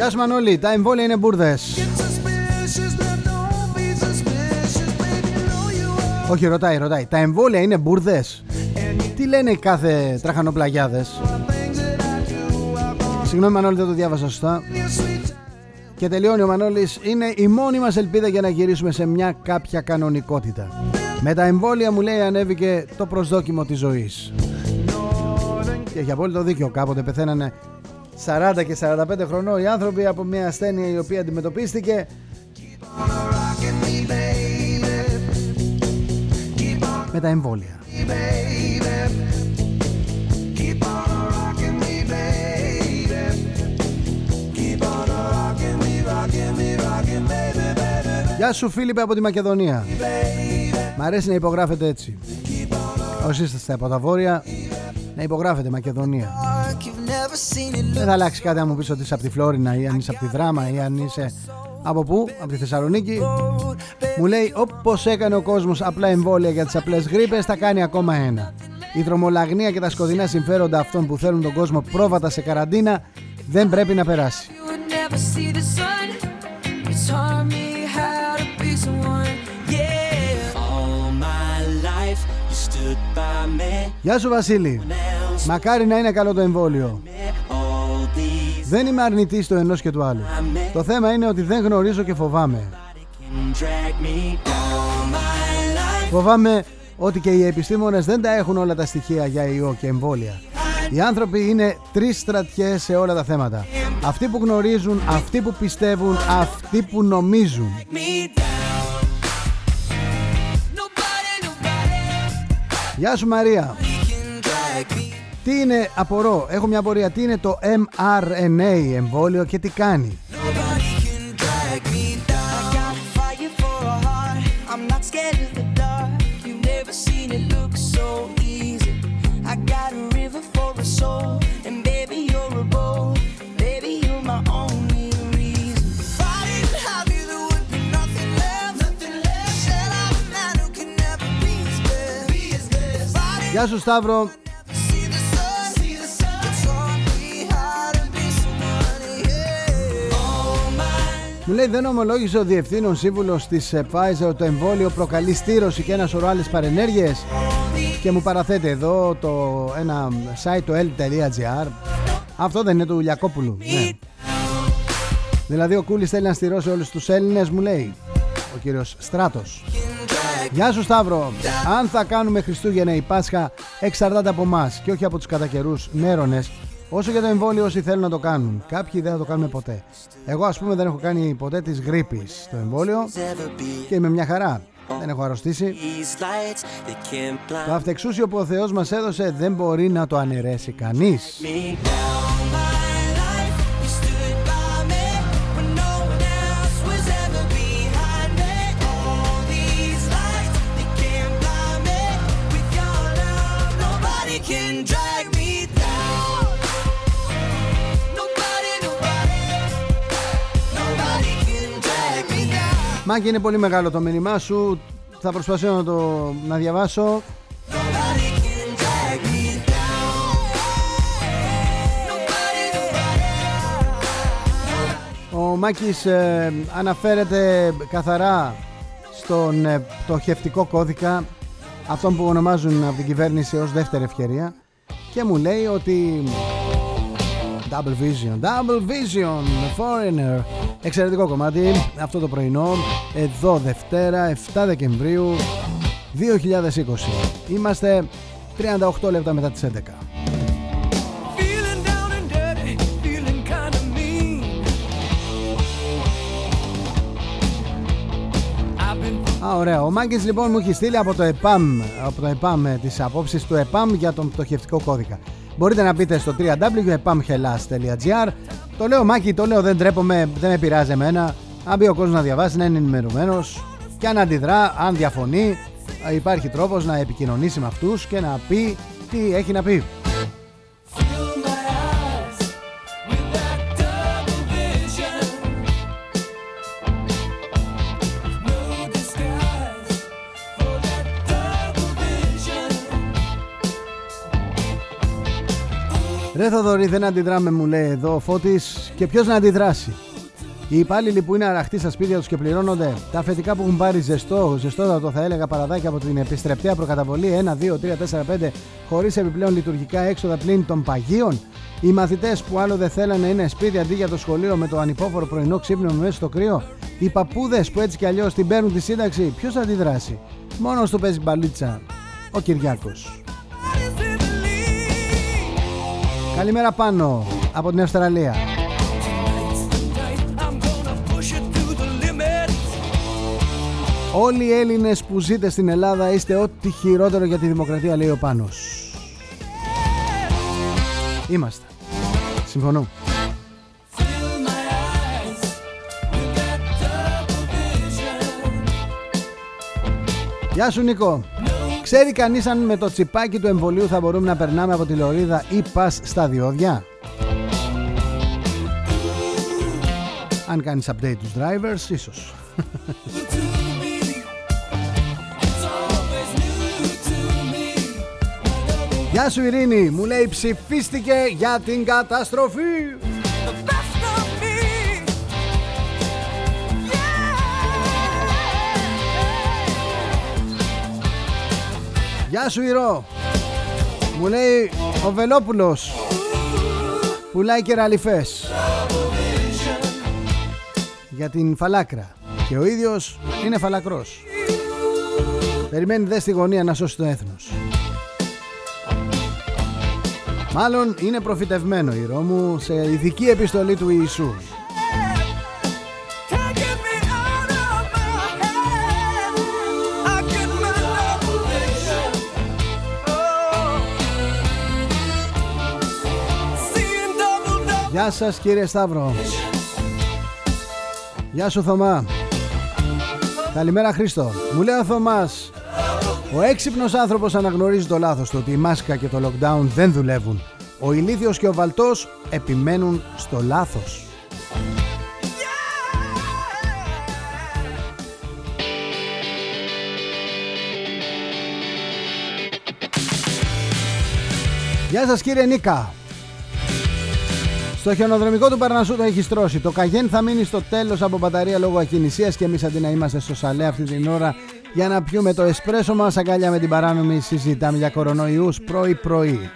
Γεια σου Μανώλη, τα εμβόλια είναι μπουρδες. Όχι, ρωτάει, ρωτάει. Τα εμβόλια είναι μπουρδες; Τι λένε οι κάθε τραχανοπλαγιάδες; Συγγνώμη Μανώλη, δεν το διάβασα σωστά. Και τελειώνει ο Μανώλης. Είναι η μόνη μας ελπίδα για να γυρίσουμε σε μια κάποια κανονικότητα. Με τα εμβόλια μου λέει ανέβηκε το προσδόκιμο της ζωής. Και έχει απόλυτο δίκιο. Κάποτε πεθαίνανε 40 και 45 χρονών οι άνθρωποι από μια ασθένεια η οποία αντιμετωπίστηκε. Με τα εμβόλια. Γεια σου Φίλιππε από τη Μακεδονία. Μ' αρέσει να υπογράφετε έτσι. Όσοι είστε από τα βόρεια Να υπογράφετε Μακεδονία Δεν θα αλλάξει κάτι αν μου πεις ότι είσαι από τη Φλόρινα Ή αν είσαι από τη Δράμα Ή αν είσαι από πού, από τη Θεσσαλονίκη Μου λέει όπως έκανε ο κόσμος απλά εμβόλια για τις απλές γρήπες Θα κάνει ακόμα ένα Η δρομολαγνία και τα σκοτεινά συμφέροντα αυτών που θέλουν τον κόσμο πρόβατα σε καραντίνα Δεν πρέπει να περάσει You would never see the sun. You taught me how to be someone. Yeah. All my life, you stood by me. Γεια σου Βασίλη Else Μακάρι να είναι καλό το εμβόλιο all these Δεν είμαι αρνητής του ενός και του άλλου Το θέμα είναι ότι δεν γνωρίζω και φοβάμαι can drag me down. My life, Φοβάμαι ότι και οι επιστήμονες δεν τα έχουν όλα τα στοιχεία για ιό και εμβόλια. Οι άνθρωποι είναι τρεις στρατιές σε όλα τα θέματα. Αυτοί που γνωρίζουν, αυτοί που πιστεύουν, αυτοί που νομίζουν. me down. Nobody, nobody Γεια σου Μαρία. Τι είναι, απορώ, έχω μια απορία, τι είναι το mRNA εμβόλιο και τι κάνει; Γεια σου Σταύρο, Μου λέει δεν ομολόγησε ο διευθύνων σύμβουλος της ε, Pfizer το εμβόλιο προκαλεί στήρωση και ένα σωρό άλλες παρενέργειες και μου παραθέτει εδώ το ένα site το l.gr αυτό δεν είναι του Λιακόπουλου ναι. δηλαδή ο Κούλης θέλει να στηρώσει όλους τους Έλληνες μου λέει ο κύριος Στράτος Γεια σου Σταύρο αν θα κάνουμε Χριστούγεννα ή Πάσχα εξαρτάται από εμά και όχι από τους κατά καιρούς νέρονες Όσο για το εμβόλιο, όσοι θέλουν να το κάνουν. Κάποιοι δεν θα το κάνουμε ποτέ. Εγώ, ας πούμε, δεν έχω κάνει ποτέ της γρήπης το εμβόλιο ever be. και είμαι μια χαρά. Δεν έχω αρρωστήσει. These lights, they can't Το blind αυτεξούσιο που ο Θεός μας έδωσε δεν μπορεί να το αναιρέσει κανείς. Down. Μάκη, είναι πολύ μεγάλο το μήνυμά σου. Θα προσπαθήσω να το να διαβάσω. Nobody can drag me down. Nobody, nobody. Ο Μάκης ε, αναφέρεται καθαρά στον ε, πτωχευτικό κώδικα αυτόν που ονομάζουν από την κυβέρνηση ως δεύτερη ευκαιρία και μου λέει ότι Double Vision, Double Vision, Foreigner εξαιρετικό κομμάτι αυτό το πρωινό εδώ Δευτέρα 7 Δεκεμβρίου 2020 είμαστε 38 λεπτά μετά τις 11 Feeling down and dirty, feeling kind of mean. I've been Α, ωραία. Ο Μάγκης λοιπόν μου έχει στείλει από το ΕΠΑΜ, από το ΕΠΑΜ ε, τις απόψεις του ΕΠΑΜ για τον πτωχευτικό κώδικα. Μπορείτε να μπείτε στο www.epamhellas.gr Το λέω Μάκη, το λέω δεν τρέπομαι, δεν με πειράζει εμένα. Αν μπει ο κόσμος να διαβάσει, να είναι ενημερωμένος και αν αντιδρά, αν διαφωνεί, ε, υπάρχει τρόπος να επικοινωνήσει με αυτούς και να πει τι έχει να πει. Ρε Θοδωρή, δεν αντιδράμε, μου λέει εδώ ο Φώτης. Και ποιος να αντιδράσει; Οι υπάλληλοι που είναι αραχτοί στα σπίτια τους και πληρώνονται, τα αφεντικά που έχουν πάρει ζεστό, ζεστότατο θα έλεγα παραδάκι από την επιστρεπτέα προκαταβολή 1, 2, 3, 4, 5, χωρίς επιπλέον λειτουργικά έξοδα πλήν των παγίων, οι μαθητές που άλλο δεν θέλανε να είναι σπίτι αντί για το σχολείο με το ανυπόφορο πρωινό ξύπνιο μέσα στο κρύο, οι παππούδες που έτσι κι αλλιώς την παίρνουν τη σύνταξη, ποιος θα αντιδράσει; Μόνος του παίζει μπαλίτσα, ο Κυριάκος. Καλημέρα πάνω. από την Αυστραλία. I'm gonna push it to the limit. Όλοι οι Έλληνες που ζείτε στην Ελλάδα είστε ό,τι χειρότερο για τη δημοκρατία, λέει ο Πάνος. Είμαστε. Συμφωνώ. Fill my eyes with that double vision. Γεια σου Νίκο. Ξέρει κανείς αν με το τσιπάκι του εμβολίου θα μπορούμε να περνάμε από τη λωρίδα ή πας στα διόδια; Αν κάνεις update τους drivers, ίσως. To me, it's always new to me. Γεια σου Ειρήνη, μου λέει ψηφίστηκε για την καταστροφή. Γεια σου Ηρώ. Μου λέει ο Βελόπουλος. Πουλάει κεραλιφές. Για την φαλάκρα. Και ο ίδιος είναι φαλακρός. Περιμένει δε στη γωνία να σώσει το έθνος. Μάλλον είναι προφητευμένο η μου σε ειδική επιστολή του Ιησού. Γεια σας κύριε Σταύρο. Γεια σου Θωμά. Καλημέρα Χρήστο. Μου λέει ο Θωμάς. Ο έξυπνος άνθρωπος αναγνωρίζει το λάθος του ότι η μάσκα και το lockdown δεν δουλεύουν. Ο ηλίθιος και ο βαλτός επιμένουν στο λάθος. Γεια σας κύριε Νίκα. Στο χιονοδρομικό του Παρνασσού το έχεις στρώσει. Το Καγέν θα μείνει στο τέλος από μπαταρία λόγω ακινησίας και εμείς αντί να είμαστε στο σαλέ αυτή την ώρα για να πιούμε το εσπρέσο μας, αγκάλια με την παράνομη συζητάμε για κορονοϊούς πρωί-πρωί.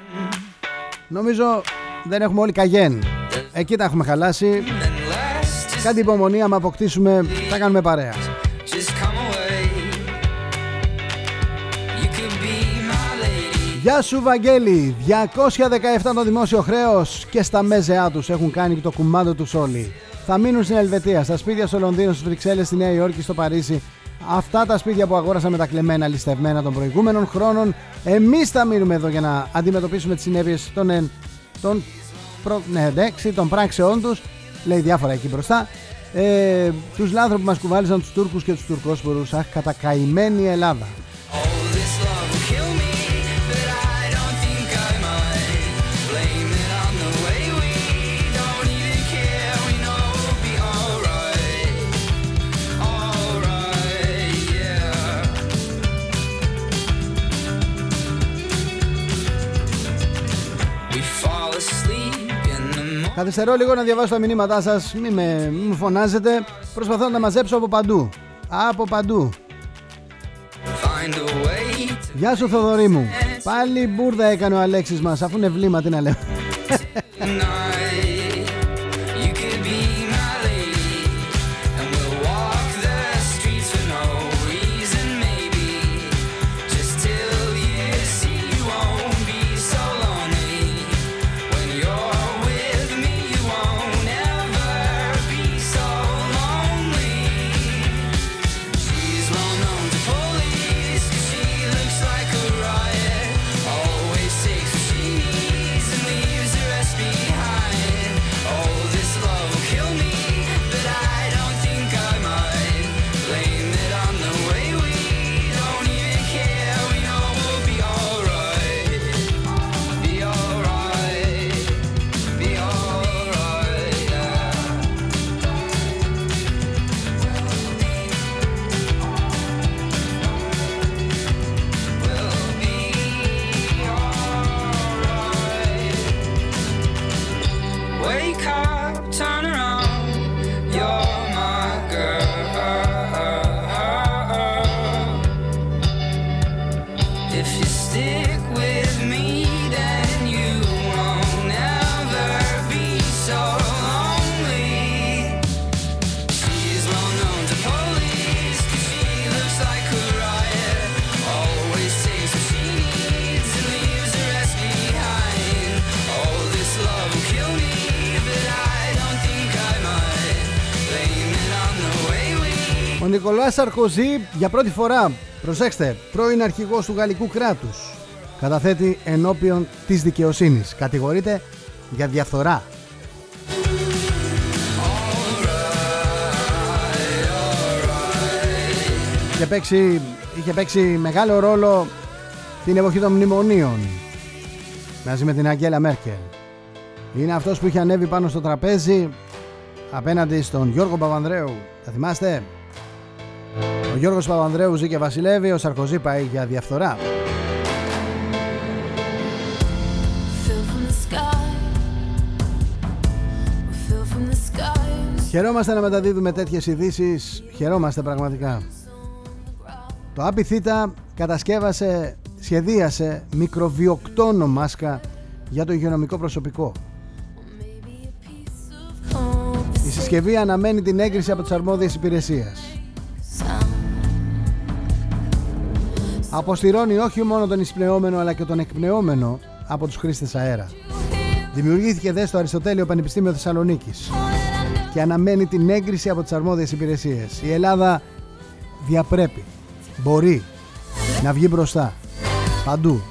Νομίζω δεν έχουμε όλοι Καγέν. Εκεί τα έχουμε χαλάσει. Κάτι υπομονή, άμα αποκτήσουμε, θα κάνουμε παρέα. Γεια σου Βαγγέλη, 217 το δημόσιο χρέος και στα μέζεά τους έχουν κάνει το κουμάντο τους όλοι. Θα μείνουν στην Ελβετία, στα σπίτια στο Λονδίνο, στις Βρυξέλλες, στη Νέα Υόρκη, στο Παρίσι. Αυτά τα σπίτια που αγόρασα με τα κλεμμένα ληστευμένα των προηγούμενων χρόνων. Εμείς θα μείνουμε εδώ για να αντιμετωπίσουμε τις συνέπειες των, εν- των, προ, ναι, εντάξει, των πράξεών τους. Λέει διάφορα εκεί μπροστά. Ε, τους λάθρους που μας κουβάλισαν τους Τούρκους και τους Τουρκόσπορους. Αχ, κατακαημένη Ελλάδα. Καθυστερώ λίγο να διαβάσω τα μηνύματά σας, μη με, μη μου φωνάζετε. Προσπαθώ να τα μαζέψω από παντού. Από παντού. Find a way to Γεια σου Θοδωρή μου. Πάλι μπουρδα έκανε ο Αλέξης μας, αφού είναι βλήμα τι να λέω. Ο Νικολάς Σαρκοζή για πρώτη φορά, προσέξτε, πρώην αρχηγός του γαλλικού κράτους, καταθέτει ενώπιον της δικαιοσύνης. Κατηγορείται για διαφθορά. Είχε παίξει, είχε παίξει μεγάλο ρόλο την εποχή των μνημονίων μαζί με την Αγγέλα Μέρκελ. Είναι αυτός που είχε ανέβει πάνω στο τραπέζι απέναντι στον Γιώργο Παπανδρέου. Θα θυμάστε; Ο Γιώργος Παπανδρέου ζει και βασιλεύει, ο Σαρκοζή πάει για διαφθορά. Fell from the sky. We fell from the sky. Χαιρόμαστε να μεταδίδουμε τέτοιες ειδήσεις. Χαιρόμαστε πραγματικά. Το Happy Theta κατασκεύασε, σχεδίασε μικροβιοκτόνο μάσκα για το υγειονομικό προσωπικό. Maybe a piece of hope. Η συσκευή αναμένει την έγκριση από τις αρμόδιες υπηρεσίες. Αποστηρώνει όχι μόνο τον εισπνεώμενο αλλά και τον εκπνεώμενο από τους χρήστες αέρα. Δημιουργήθηκε δε στο Αριστοτέλειο Πανεπιστήμιο Θεσσαλονίκης και αναμένει την έγκριση από τις αρμόδιες υπηρεσίες. Η Ελλάδα διαπρέπει, μπορεί να βγει μπροστά, παντού,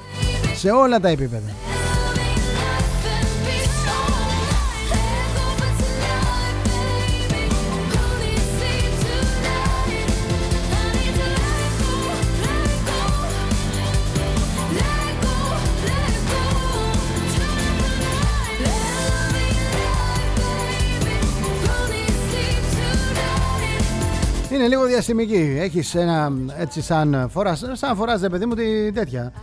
σε όλα τα επίπεδα. Είναι λίγο διαστημική. Έχεις ένα έτσι σαν φοράς, σαν φοράς, ρε παιδί μου τη τέτοια.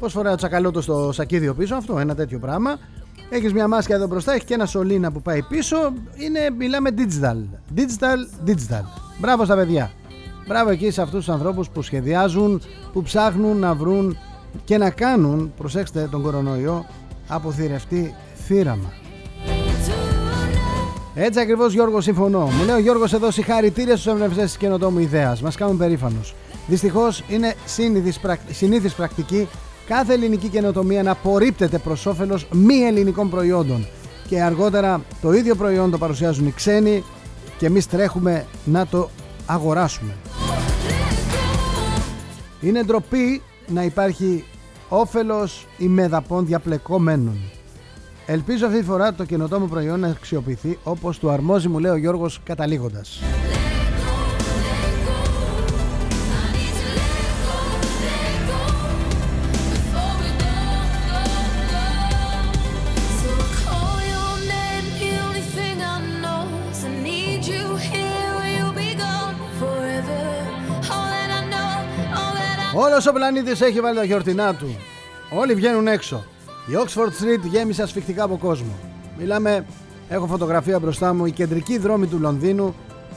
Πώς φοράει ο τσακαλώτος στο σακίδιο πίσω, αυτό, ένα τέτοιο πράγμα. Έχεις μια μάσκα εδώ μπροστά, έχεις και ένα σωλήνα που πάει πίσω. Είναι, μιλάμε digital. Digital, digital. Μπράβο στα παιδιά. Μπράβο εκεί σε αυτούς τους ανθρώπους που σχεδιάζουν, που ψάχνουν να βρουν και να κάνουν, προσέξτε τον κορονοϊό, αποθυρευτεί θύραμα. Έτσι ακριβώς Γιώργος, συμφωνώ. Μου λέει ο Γιώργος εδώ συγχαρητήρια στους εμπνευστές της καινοτόμου ιδέας. Μας κάνουν περήφανου. Δυστυχώς είναι συνήθις πρακτική κάθε ελληνική καινοτομία να απορρίπτεται προς όφελος μη ελληνικών προϊόντων. Και αργότερα το ίδιο προϊόν το παρουσιάζουν οι ξένοι και εμείς τρέχουμε να το αγοράσουμε. Είναι ντροπή να υπάρχει όφελος ημεδαπών διαπλεκόμενων. Ελπίζω αυτή τη φορά το καινοτόμο προϊόν να αξιοποιηθεί όπως του αρμόζει μου λέει ο Γιώργος καταλήγοντας. So I call your name, the only thing I know is I need you here or you'll be gone forever. All that I know, all that I Όλος ο πλανήτης έχει βάλει τα γιορτινά του. Όλοι βγαίνουν έξω. Η Oxford Street γέμισε ασφιχτικά από κόσμο. Μιλάμε, έχω φωτογραφία μπροστά μου, οι κεντρικοί δρόμοι του Λονδίνου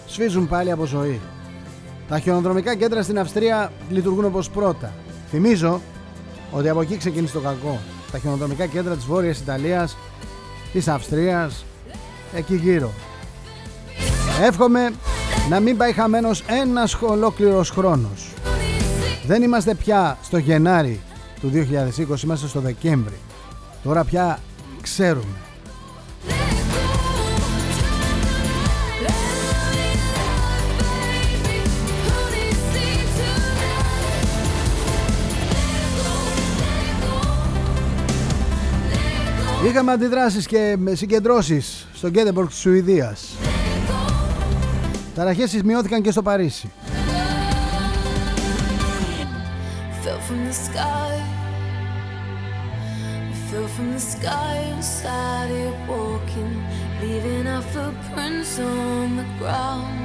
σφίζουν πάλι από ζωή. Τα χιονοδρομικά κέντρα στην Αυστρία λειτουργούν όπως πρώτα. Θυμίζω ότι από εκεί ξεκίνησε το κακό. Τα χιονοδρομικά κέντρα της Βόρειας Ιταλίας, της Αυστρίας, εκεί γύρω. Εύχομαι να μην πάει χαμένος ένας ολόκληρος χρόνος. Δεν είμαστε πια στο Γενάρη του 2020, είμαστε στο Δεκέμβρη. Τώρα πια ξέρουμε. Είχαμε αντιδράσεις και με συγκεντρώσεις στο Γκέντεμπορκ της Σουηδίας. Ταραχές σημειώθηκαν και στο Παρίσι. fell from the sky. We fell from the sky and started walking, leaving our footprints on the ground.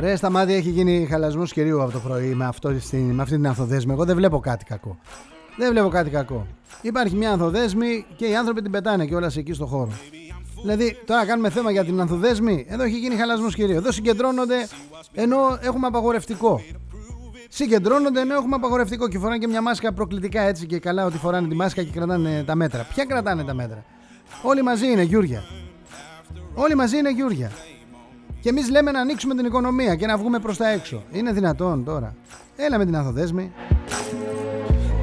Ρε στα μάτια έχει γίνει χαλασμός κυρίου από το πρωί με, αυτό, στην- με αυτή την ανθοδέσμη. Εγώ δεν βλέπω κάτι κακό. Δεν βλέπω κάτι κακό. Υπάρχει μια ανθοδέσμη και οι άνθρωποι την πετάνε και όλας εκεί στο χώρο. Δηλαδή, τώρα κάνουμε θέμα για την ανθοδέσμη. Εδώ έχει γίνει χαλασμός κυρίω. Εδώ συγκεντρώνονται ενώ έχουμε απαγορευτικό. Συγκεντρώνονται ενώ έχουμε απαγορευτικό και φοράνε και μια μάσκα προκλητικά έτσι και καλά ότι φοράνε τη μάσκα και κρατάνε τα μέτρα. Ποια κρατάνε τα μέτρα; Όλοι μαζί είναι γιούρια. Όλοι μαζί είναι γιούρια. Και εμείς λέμε να ανοίξουμε την οικονομία και να βγούμε προς τα έξω. Είναι δυνατόν τώρα. Έλα με την ανθοδέσμη.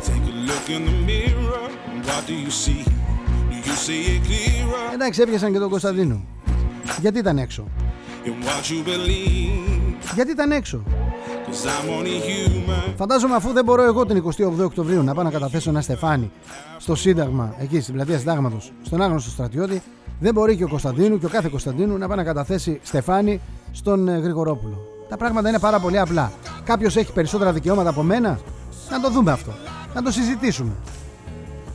Take a look in the mirror. What do you see? Do you see it clearer? Εντάξει, έπιασαν και τον Κωνσταντίνο. Γιατί ήταν έξω; in what you believe. Γιατί ήταν έξω; Cause I'm only human; Φαντάζομαι αφού δεν μπορώ εγώ την 28 Οκτωβρίου να πάω να καταθέσω ένα στεφάνι στο Σύνταγμα, εκεί στην πλατεία Συντάγματος, στον άγνωστο στρατιώτη, δεν μπορεί και ο Κωνσταντίνου και ο κάθε Κωνσταντίνου να πάει να καταθέσει στεφάνι στον ε, Γρηγορόπουλο. Τα πράγματα είναι πάρα πολύ απλά. Κάποιος έχει περισσότερα δικαιώματα από μένα; Να το δούμε αυτό. Να το συζητήσουμε.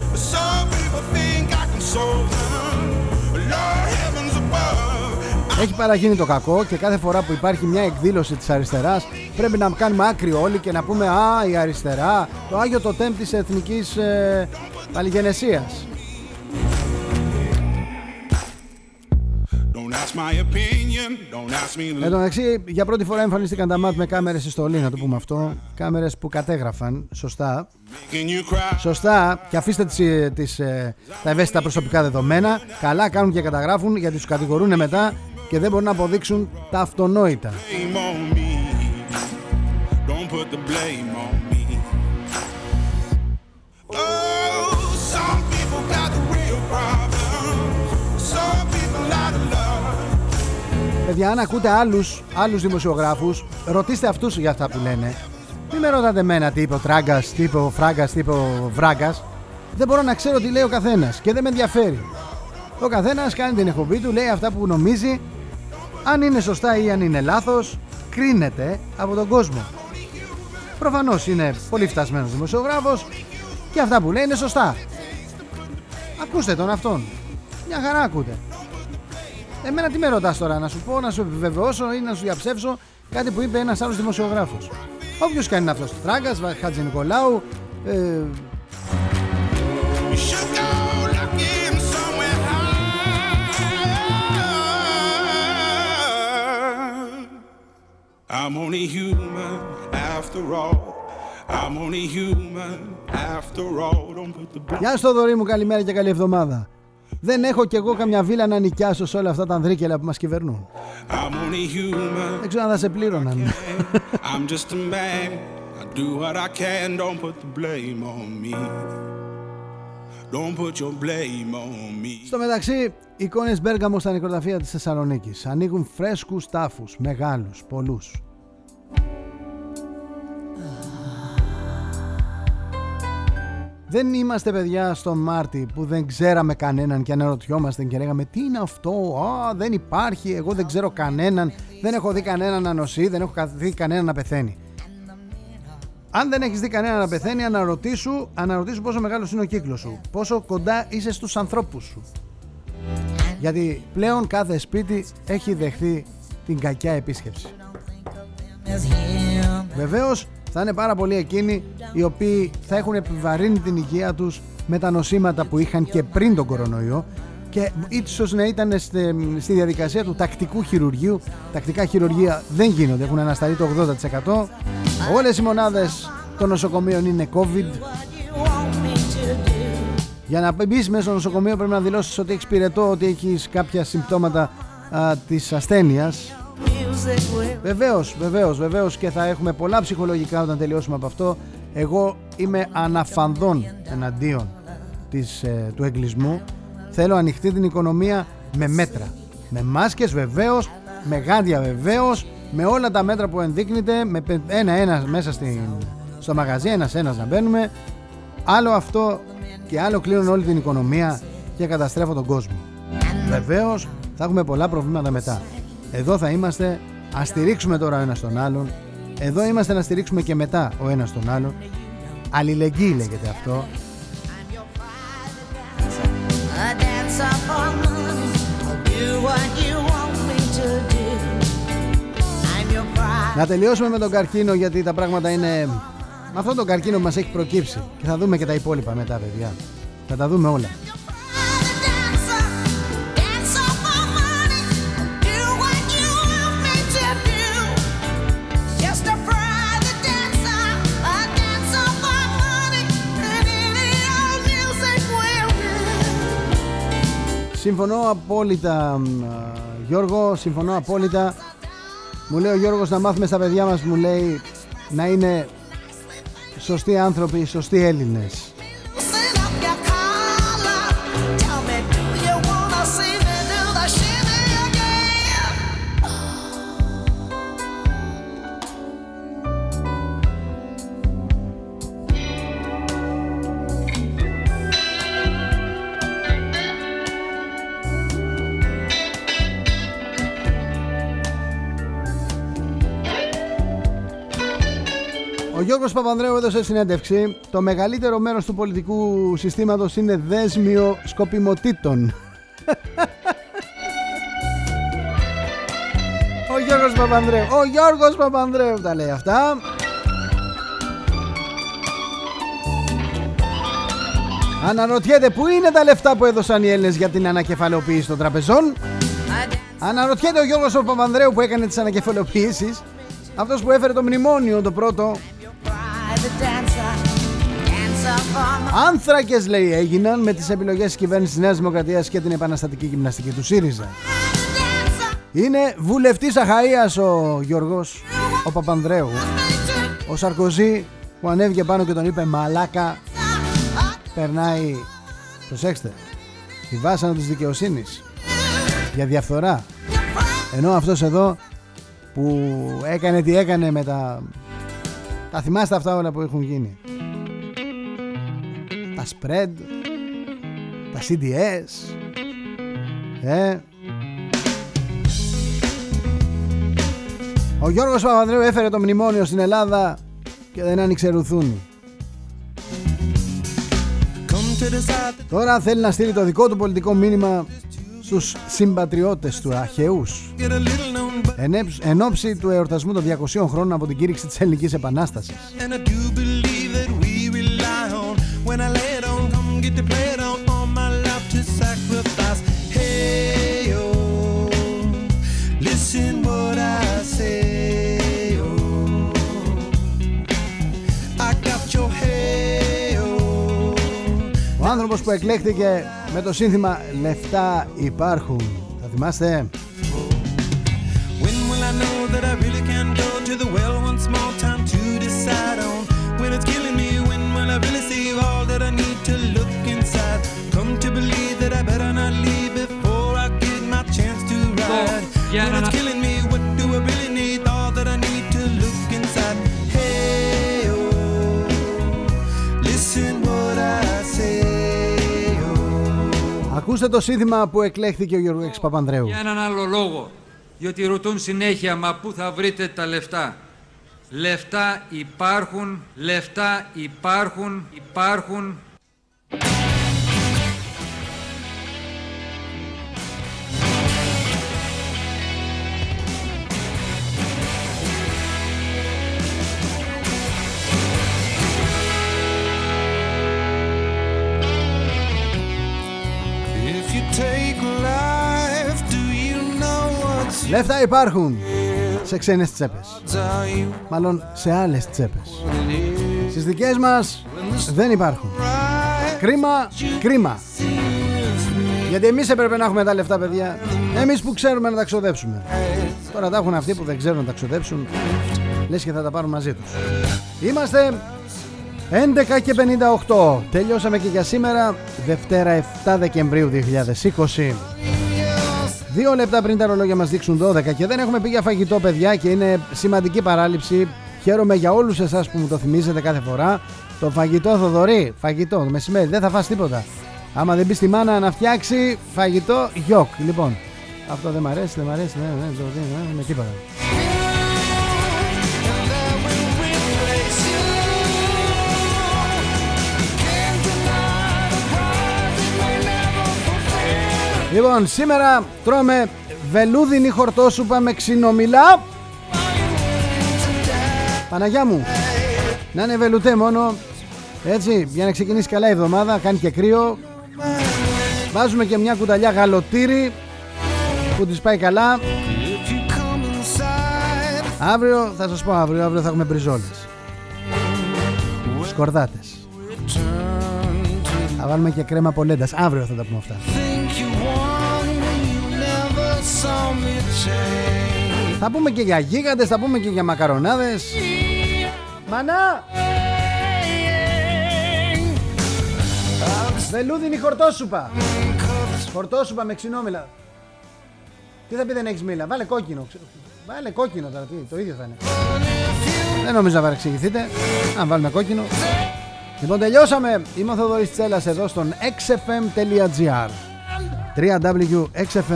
Some people think I can solve them. Lord heavens above. Έχει παραγίνει το κακό και κάθε φορά που υπάρχει μια εκδήλωση της αριστεράς πρέπει να κάνουμε άκρη όλοι και να πούμε «Α, η αριστερά, το Άγιο Τοτέμ της Εθνικής ε, Παλιγενεσίας». Don't ask my opinion. Don't ask me Εν τω μεταξύ, για πρώτη φορά εμφανίστηκαν τα ΜΑΤ με κάμερες στη στολή, να το πούμε αυτό. Κάμερες που κατέγραφαν, σωστά. making you cry. Σωστά, και αφήστε τις, ε, τις, ε, τα ευαίσθητα προσωπικά δεδομένα. Καλά κάνουν και καταγράφουν γιατί τους κατηγορούν μετά και δεν μπορούν να αποδείξουν τα αυτονόητα. Put the blame on me. Oh, some people got the real problems. Some people out of love. Παιδιά, αν ακούτε άλλους, άλλους δημοσιογράφους, ρωτήστε αυτούς για αυτά που λένε. Μην με ρωτάτε εμένα τι είπε ο Τράγκας, τι είπε ο Φράγκας, τι είπε ο Βράγκας. Δεν μπορώ να ξέρω τι λέει ο καθένας και δεν με ενδιαφέρει. Ο καθένας κάνει την εκπομπή του, λέει αυτά που νομίζει. Αν είναι σωστά ή αν είναι λάθος, κρίνεται από τον κόσμο. Προφανώς είναι πολύ φτασμένος δημοσιογράφος και αυτά που λέει είναι σωστά. Ακούστε τον αυτόν. Μια χαρά ακούτε. Εμένα τι με ρωτάς τώρα, να σου πω, να σου επιβεβαιώσω ή να σου διαψεύσω κάτι που είπε ένας άλλος δημοσιογράφος. Όποιος κάνει είναι αυτός, Τράγκας, Χατζη Νικολάου, ε, You should go looking somewhere high. I'm only human after all. I'm only human after all. Don't put the blame. Γεια στο δωρή μου, καλημέρα και καλή εβδομάδα. Δεν έχω κι εγώ καμιά βίλα να νοικιάσω σε όλα αυτά τα ανδρίκελα που μας κυβερνούν. I'm only human. Δεν ξέρω αν θα σε πλήρωναν. I'm just a man. I do what I can. Don't put the blame on me. Don't put your blame on me. Στο μεταξύ, εικόνες Μπέργαμος στα νεκροταφεία της Θεσσαλονίκης. Ανοίγουν φρέσκους τάφους, μεγάλους, πολλούς. Δεν είμαστε παιδιά στον Μάρτι που δεν ξέραμε κανέναν και αναρωτιόμαστε και λέγαμε τι είναι αυτό, α, δεν υπάρχει, εγώ δεν ξέρω κανέναν, δεν έχω δει κανέναν να νοσεί, δεν έχω κα- δει κανέναν να πεθαίνει. Αν δεν έχεις δει κανέναν να πεθαίνει, αναρωτήσου, αναρωτήσου πόσο μεγάλος είναι ο κύκλος σου, πόσο κοντά είσαι στους ανθρώπους σου. Γιατί πλέον κάθε σπίτι έχει δεχθεί την κακιά επίσκεψη. Βεβαίως θα είναι πάρα πολλοί εκείνοι οι οποίοι θα έχουν επιβαρύνει την υγεία τους με τα νοσήματα που είχαν και πριν τον κορονοϊό και ίσως να ήταν στη, στη διαδικασία του τακτικού χειρουργείου. Τακτικά χειρουργία δεν γίνονται, έχουν ανασταλεί το 80%. Όλες οι μονάδες των νοσοκομείων είναι COVID. Για να μπεις μέσα στο νοσοκομείο πρέπει να δηλώσεις ότι έχεις πυρετό, ότι έχεις κάποια συμπτώματα α, της ασθένειας Βεβαίως, βεβαίως, βεβαίως και θα έχουμε πολλά ψυχολογικά όταν τελειώσουμε από αυτό. Εγώ είμαι αναφανδόν εναντίον της, ε, του εγκλισμού. Θέλω ανοιχτή την οικονομία με μέτρα. Με μάσκες βεβαίως, με γάντια βεβαίως, με όλα τα μέτρα που ενδείκνυται, με πε- ένα-ένα μέσα στην, στο μαγαζί, ένας-ένας να μπαίνουμε. Άλλο αυτό και άλλο κλείνουν όλη την οικονομία και καταστρέφω τον κόσμο. Βεβαίως θα έχουμε πολλά προβλήματα μετά. Εδώ θα είμαστε, ας στηρίξουμε τώρα ο ένας τον άλλον. Εδώ είμαστε να στηρίξουμε και μετά ο ένας τον άλλον. Αλληλεγγύη λέγεται αυτό. A dancer for money. I'll do what you want me to do. I'm your bride. Να τελειώσουμε με τον καρκίνο γιατί τα πράγματα είναι με αυτόν τον καρκίνο που μας έχει προκύψει. Και θα δούμε και τα υπόλοιπα μετά, παιδιά. Θα τα δούμε όλα. Συμφωνώ απόλυτα, μ, α, Γιώργο, συμφωνώ απόλυτα. Μου λέει ο Γιώργος να μάθουμε στα παιδιά μας, μου λέει, να είναι σωστοί άνθρωποι, σωστοί Έλληνες. Παπανδρέου έδωσε συνέντευξη. Το μεγαλύτερο μέρος του πολιτικού συστήματος είναι δέσμιο σκοπιμοτήτων. Ο Γιώργος Παπανδρέου. Ο Γιώργος Παπανδρέου τα λέει αυτά. Αναρωτιέται πού είναι τα λεφτά που έδωσαν οι Έλληνες για την ανακεφαλαιοποίηση των τραπεζών; Αναρωτιέται ο Γιώργος ο Παπανδρέου που έκανε τις ανακεφαλαιοποιήσεις. Αυτός που έφερε το μνημόνιο το πρώτο. Άνθρακες λέει έγιναν με τις επιλογές της κυβέρνησης της Νέας Δημοκρατίας και την επαναστατική γυμναστική του ΣΥΡΙΖΑ. dancer. Είναι βουλευτής Αχαΐας ο Γιώργος, ο Παπανδρέου. Ο Σαρκοζή που ανέβηκε πάνω και τον είπε μαλάκα περνάει, προσέξτε, τη βάσανα της δικαιοσύνης για διαφθορά. Ενώ αυτός εδώ που έκανε τι έκανε με τα... Τα θυμάστε αυτά όλα που έχουν γίνει; Τα spread, τα CDS, ε, Ο Γιώργος Παπανδρέου έφερε το μνημόνιο στην Ελλάδα και δεν άνοιξε ρουθούνι. Come to the side. Τώρα θέλει να στείλει το δικό του πολιτικό μήνυμα στους συμπατριώτες του Αχαιούς εν ώψη του εορτασμού των 200 χρόνων από την κήρυξη της Ελληνικής Επανάστασης, ο άνθρωπος που εκλέχθηκε με το σύνθημα «Λεφτά υπάρχουν». Θα θυμάστε; When will Ακούστε το σύνθημα που εκλέχθηκε ο Γιώργος Παπανδρέου. Για έναν άλλο λόγο. Διότι ρωτούν συνέχεια, μα πού θα βρείτε τα λεφτά; Λεφτά υπάρχουν, λεφτά υπάρχουν, υπάρχουν. Λεφτά υπάρχουν σε ξένες τσέπες. are you Μάλλον σε άλλες τσέπες. Στις δικές μας δεν υπάρχουν. Κρίμα, κρίμα. Γιατί εμείς έπρεπε να έχουμε τα λεφτά, παιδιά. Εμείς που ξέρουμε να τα ξοδέψουμε. Τώρα τα έχουν αυτοί που δεν ξέρουν να τα ξοδέψουν. Λες και θα τα πάρουν μαζί τους. Είμαστε 11 και 58. Τελειώσαμε και για σήμερα, Δευτέρα 7 Δεκεμβρίου 2020. Δύο λεπτά πριν τα ρολόγια μας δείξουν 12 και δεν έχουμε πει για φαγητό παιδιά και είναι σημαντική παράληψη. Χαίρομαι για όλους εσάς που μου το θυμίζετε κάθε φορά. Το φαγητό Θοδωρή, φαγητό, το μεσημέρι δεν θα φας τίποτα. Άμα δεν πεις στη μάνα να φτιάξει φαγητό, γιοκ. Λοιπόν, αυτό δεν μ' αρέσει, δεν μ' αρέσει, δεν, δεν, δεν, δεν, δεν, με τίποτα. Λοιπόν, σήμερα τρώμε βελούδινη χορτόσουπα με ξινομιλά. Παναγιά μου, να είναι βελουτέ μόνο. Έτσι, για να ξεκινήσει καλά η εβδομάδα, κάνει και κρύο. Βάζουμε και μια κουταλιά γαλοτήρι που της πάει καλά. If you come inside, Αύριο, θα σας πω αύριο, αύριο θα έχουμε μπριζόλες. Σκορδάτες. Θα βάλουμε και κρέμα πολέντας. Αύριο θα τα πούμε αυτά. Θα πούμε και για γίγαντες, θα πούμε και για μακαρονάδες. Μανά! Βελούδινη χορτόσουπα. Χορτόσουπα με ξινόμηλα. Τι θα πει δεν έχεις μήλα; Βάλε κόκκινο. ξέρω. Βάλε κόκκινο τώρα. Τι, το ίδιο θα είναι. Δεν νομίζω να παρεξηγηθείτε. Αν βάλουμε κόκκινο. Λοιπόν τελειώσαμε. Είμαι ο Θοδωρής Τσέλας εδώ στον xfm.gr www.xfm.gr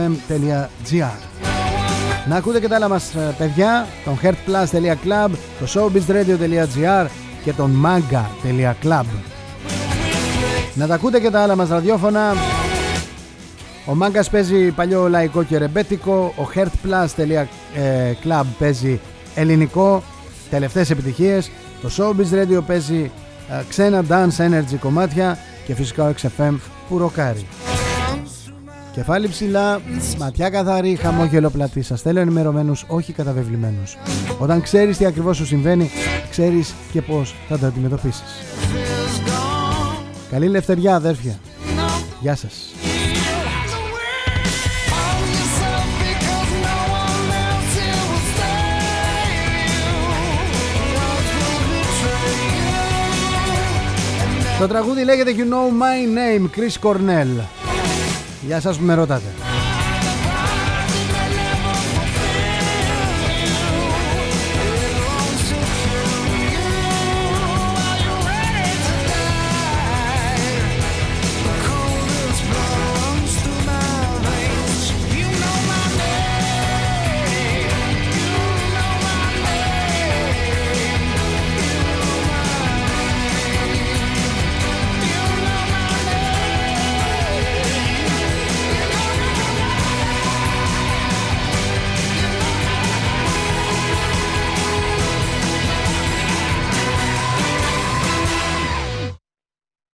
Να ακούτε και τα άλλα μας ε, παιδιά, τον heartplus.club, το showbizradio.gr, και τον manga.club. Να τα ακούτε και τα άλλα μας ραδιόφωνα. Ο Μάγκας παίζει παλιό λαϊκό και ρεμπέτικο. Ο heartplus.club παίζει ελληνικό. Τελευταίες επιτυχίες. Το Showbiz Radio παίζει ε, ξένα dance energy κομμάτια. Και φυσικά ο XFM που ροκάρει. Κεφάλι ψηλά, ματιά καθαρή, χαμόγελο πλατή. Σας θέλω ενημερωμένους, όχι καταβεβλημένους. Όταν ξέρεις τι ακριβώς σου συμβαίνει, ξέρεις και πώς θα το αντιμετωπίσεις. Καλή ελευθεριά, αδέρφια. Γεια σας. Το τραγούδι λέγεται You Know My Name, Chris Cornell. Γεια σας που με ρωτάτε.